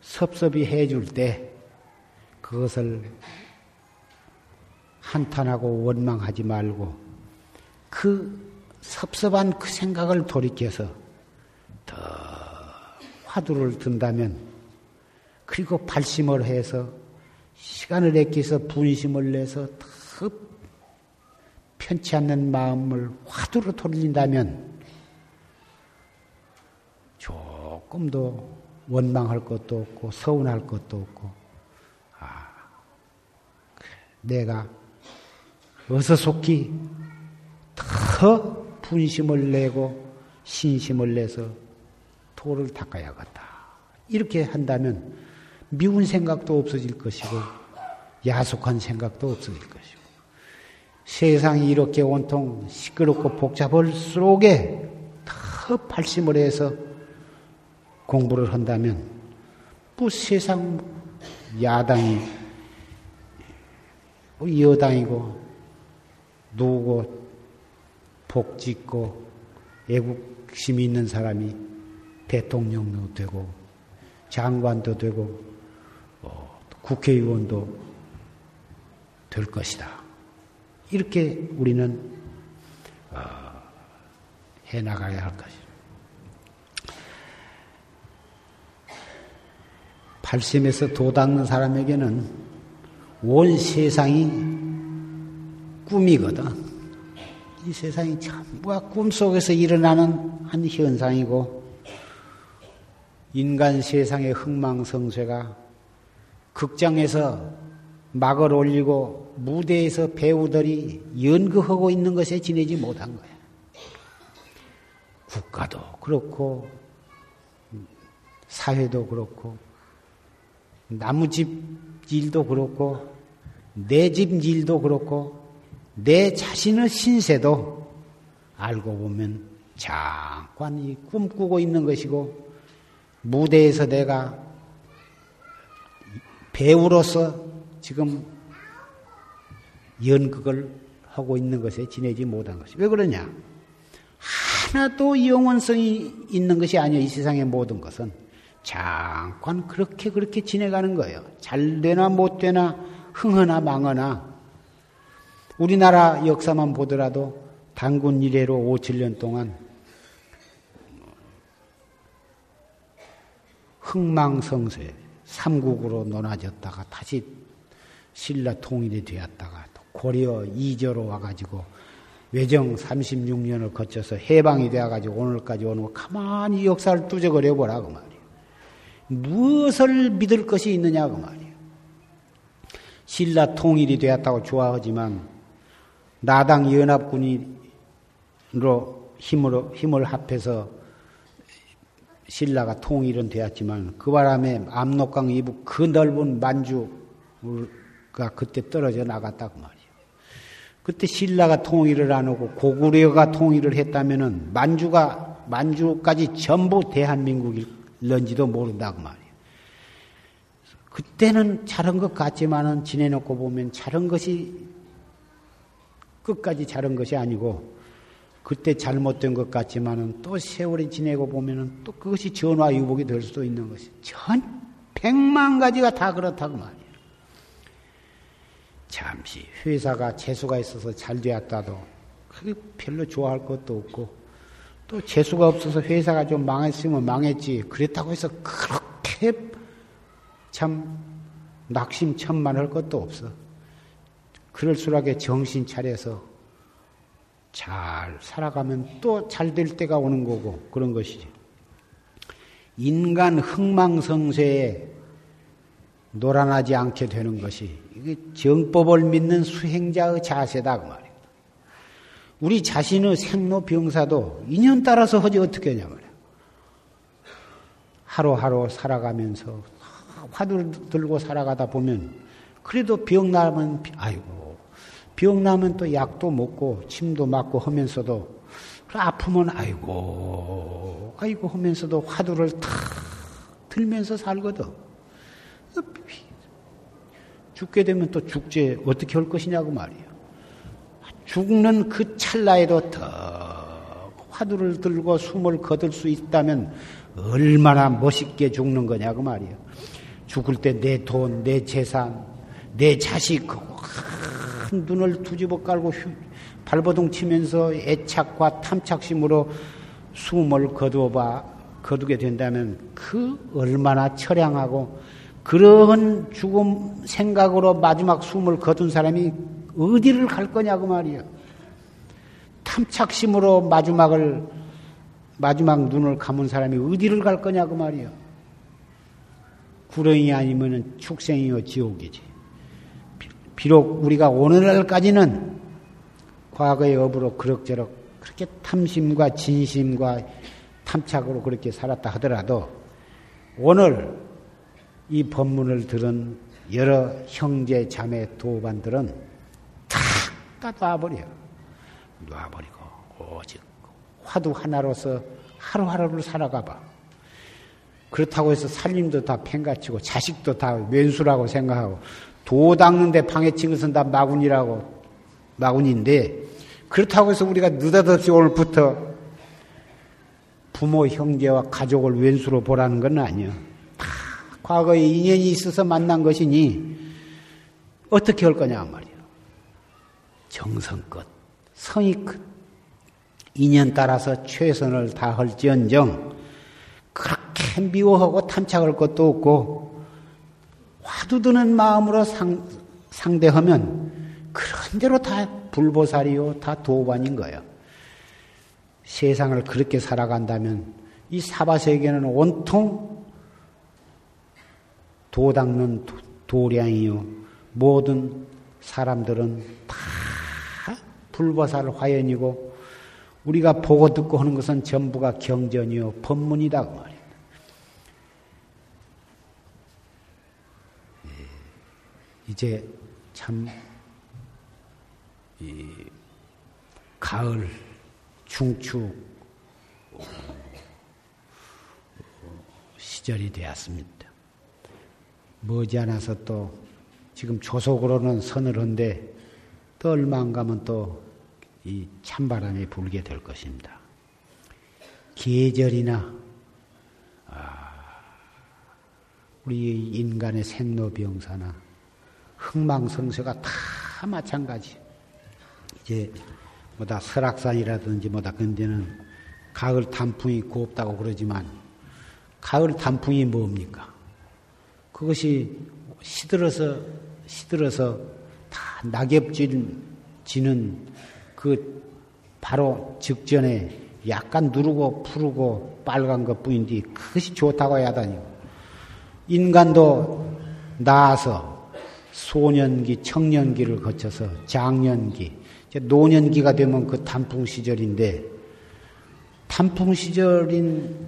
A: 섭섭이 해줄 때 그것을 한탄하고 원망하지 말고 그 섭섭한 그 생각을 돌이켜서 더 화두를 든다면 그리고 발심을 해서 시간을 아껴서 분심을 내서 더 편치 않는 마음을 화두로 돌린다면 조금도 원망할 것도 없고 서운할 것도 없고 아 내가 어서 속히 더 분심을 내고 신심을 내서 도를 닦아야겠다. 이렇게 한다면 미운 생각도 없어질 것이고 야속한 생각도 없어질 것이고 세상이 이렇게 온통 시끄럽고 복잡할수록에 더 발심을 해서 공부를 한다면 뭐 세상 야당이 뭐 여당이고 누구 복짓고 애국심이 있는 사람이 대통령도 되고 장관도 되고 어, 국회의원도 될 것이다. 이렇게 우리는 어, 해나가야 할 것이다. 팔심에서 도 닦는 사람에게는 온 세상이 꿈이거든. 이 세상이 전부가 꿈속에서 일어나는 한 현상이고, 인간 세상의 흥망성쇠가 극장에서 막을 올리고 무대에서 배우들이 연극하고 있는 것에 지내지 못한 거야. 국가도 그렇고, 사회도 그렇고, 나무집 일도 그렇고, 내 집 일도 그렇고, 내 자신의 신세도 알고 보면 잠깐 꿈꾸고 있는 것이고, 무대에서 내가 배우로서 지금 연극을 하고 있는 것에 지내지 못한 것이. 왜 그러냐? 하나도 영원성이 있는 것이 아니에요. 이 세상의 모든 것은. 잠깐 그렇게 그렇게 지내가는 거예요. 잘 되나 못 되나 흥하나 망하나 우리나라 역사만 보더라도 단군 이래로 5, 7년 동안 흥망성쇠 삼국으로 논아졌다가 다시 신라 통일이 되었다가 고려 이조로 와가지고 외정 36년을 거쳐서 해방이 되어가지고 오늘까지 오는 거 가만히 역사를 뚜적거려 보라고 말이에요. 무엇을 믿을 것이 있느냐고 말이에요. 신라 통일이 되었다고 좋아하지만 나당 연합군으로 힘으로 힘을 합해서 신라가 통일은 되었지만 그 바람에 압록강 이북 그 넓은 만주가 그때 떨어져 나갔다고 말이에요. 그때 신라가 통일을 안 하고 고구려가 통일을 했다면은 만주가 만주까지 전부 대한민국일 런지도 모른다고 말이에요. 그때는 잘한 것 같지만은 지내놓고 보면 잘한 것이 끝까지 잘한 것이 아니고 그때 잘못된 것 같지만은 또 세월이 지내고 보면은 또 그것이 전화 유복이 될 수도 있는 것이 전 백만 가지가 다 그렇다고 말이에요. 잠시 회사가 재수가 있어서 잘 되었다도 그게 별로 좋아할 것도 없고 또 재수가 없어서 회사가 좀 망했으면 망했지 그랬다고 해서 그렇게 참 낙심천만할 것도 없어. 그럴수록에 정신 차려서 잘 살아가면 또 잘 될 때가 오는 거고 그런 것이지. 인간 흥망성쇠에 노란하지 않게 되는 것이 이게 정법을 믿는 수행자의 자세다 그 말이에요. 우리 자신의 생로병사도 인연 따라서 하지 어떻게 하냐 말이야. 하루하루 살아가면서 화두를 들고 살아가다 보면 그래도 병 나면 아이고 병 나면 또 약도 먹고 침도 맞고 하면서도 아프면 아이고 아이고 하면서도 화두를 탁 들면서 살거든. 죽게 되면 또 죽제 어떻게 할 것이냐고 말이야. 죽는 그 찰나에도 더 화두를 들고 숨을 거둘 수 있다면 얼마나 멋있게 죽는 거냐고 말이야. 죽을 때 내 돈, 내 재산, 내 자식, 큰 눈을 두집어 깔고 발버둥 치면서 애착과 탐착심으로 숨을 거두어 봐, 거두게 된다면 그 얼마나 처량하고 그러한 죽음 생각으로 마지막 숨을 거둔 사람이 어디를 갈 거냐고 말이야. 탐착심으로 마지막을, 마지막 눈을 감은 사람이 어디를 갈 거냐고 말이야. 구렁이 아니면 축생이요 지옥이지. 비록 우리가 오늘날까지는 과거의 업으로 그럭저럭 그렇게 탐심과 진심과 탐착으로 그렇게 살았다 하더라도 오늘 이 법문을 들은 여러 형제 자매 도반들은 다 놔버려. 놔버리고 오직 화두 하나로서 하루하루를 살아가 봐. 그렇다고 해서 살림도 다 팽가치고 자식도 다 왼수라고 생각하고 도 닦는데 방해친 것은 다 마군이라고 마군인데 그렇다고 해서 우리가 느닷없이 오늘부터 부모, 형제와 가족을 왼수로 보라는 건 아니야. 다 과거에 인연이 있어서 만난 것이니 어떻게 할 거냐 말이야. 정성껏, 성의껏, 인연 따라서 최선을 다할지언정 그렇게 미워하고 탐착할 것도 없고 화두 드는 마음으로 상, 상대하면 그런 대로 다 불보살이요, 다 도반인 거예요. 세상을 그렇게 살아간다면 이 사바세계는 온통 도 닦는 도량이요. 모든 사람들은 다 불보살 화연이고 우리가 보고 듣고 하는 것은 전부가 경전이요. 법문이다. 그 말입니다. 예, 이제 참이 가을 중축 시절이 되었습니다. 머지않아서 또 지금 조속으로는 서늘한데 또 얼마 안 가면 또 이 찬바람이 불게 될 것입니다. 계절이나 아, 우리 인간의 생로병사나 흥망성쇠가 다 마찬가지. 이제 뭐다 설악산이라든지 뭐다 그런 데는 가을 단풍이 곱다고 그러지만 가을 단풍이 뭡니까? 그것이 시들어서 시들어서 다 낙엽질 지는 그 바로 직전에 약간 누르고 푸르고 빨간 것 뿐인데 그것이 좋다고 하다니 인간도 나아서 소년기, 청년기를 거쳐서 장년기, 노년기가 되면 그 단풍 시절인데 단풍 시절인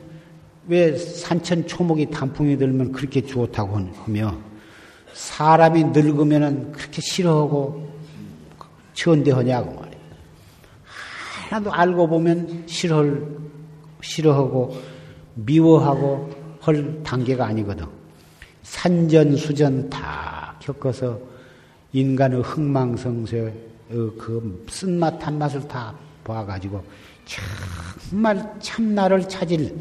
A: 왜 산천 초목이 단풍이 들면 그렇게 좋다고 하며 사람이 늙으면은 그렇게 싫어하고 천대하냐고 말이에요. 하나도 알고 보면 싫어 싫어하고 미워하고 할 단계가 아니거든. 산전수전 다 겪어서 인간의 흥망성쇠 어, 그 쓴맛 단맛을 다 봐가지고 정말 참나를 찾을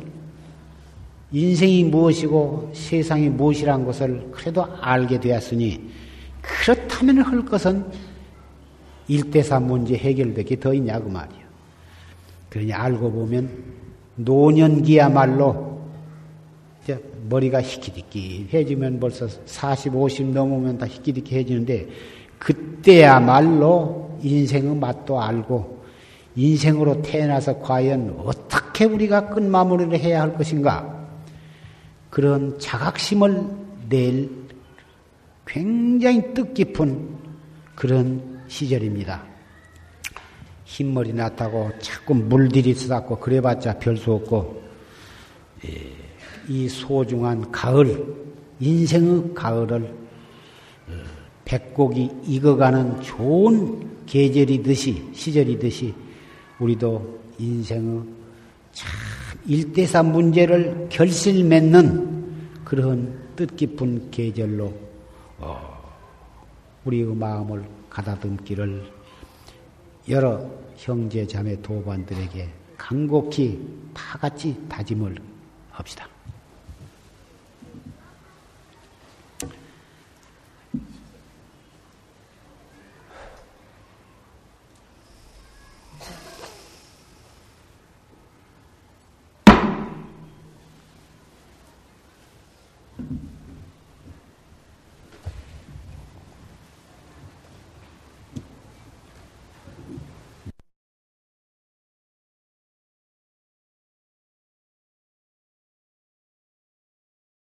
A: 인생이 무엇이고 세상이 무엇이란 것을 그래도 알게 되었으니 그렇다면 할 것은 일대사 문제 해결되기 더 있냐고 말이야. 그러니 알고 보면 노년기야말로 머리가 희끼디끼해지면 벌써 40, 50 넘으면 다 희끼디끼해지는데 그때야말로 인생의 맛도 알고 인생으로 태어나서 과연 어떻게 우리가 끝마무리를 해야 할 것인가 그런 자각심을 낼 굉장히 뜻깊은 그런 시절입니다. 흰머리 났다고 자꾸 물들이 쓰다고 그래봤자 별수 없고 예, 이 소중한 가을 인생의 가을을 백곡이 익어가는 좋은 계절이듯이 시절이듯이 우리도 인생의 참 일대사 문제를 결실 맺는 그런 뜻깊은 계절로 어, 우리의 마음을 가다듬기를 여러 형제 자매 도반들에게 간곡히 다 같이 다짐을 합시다.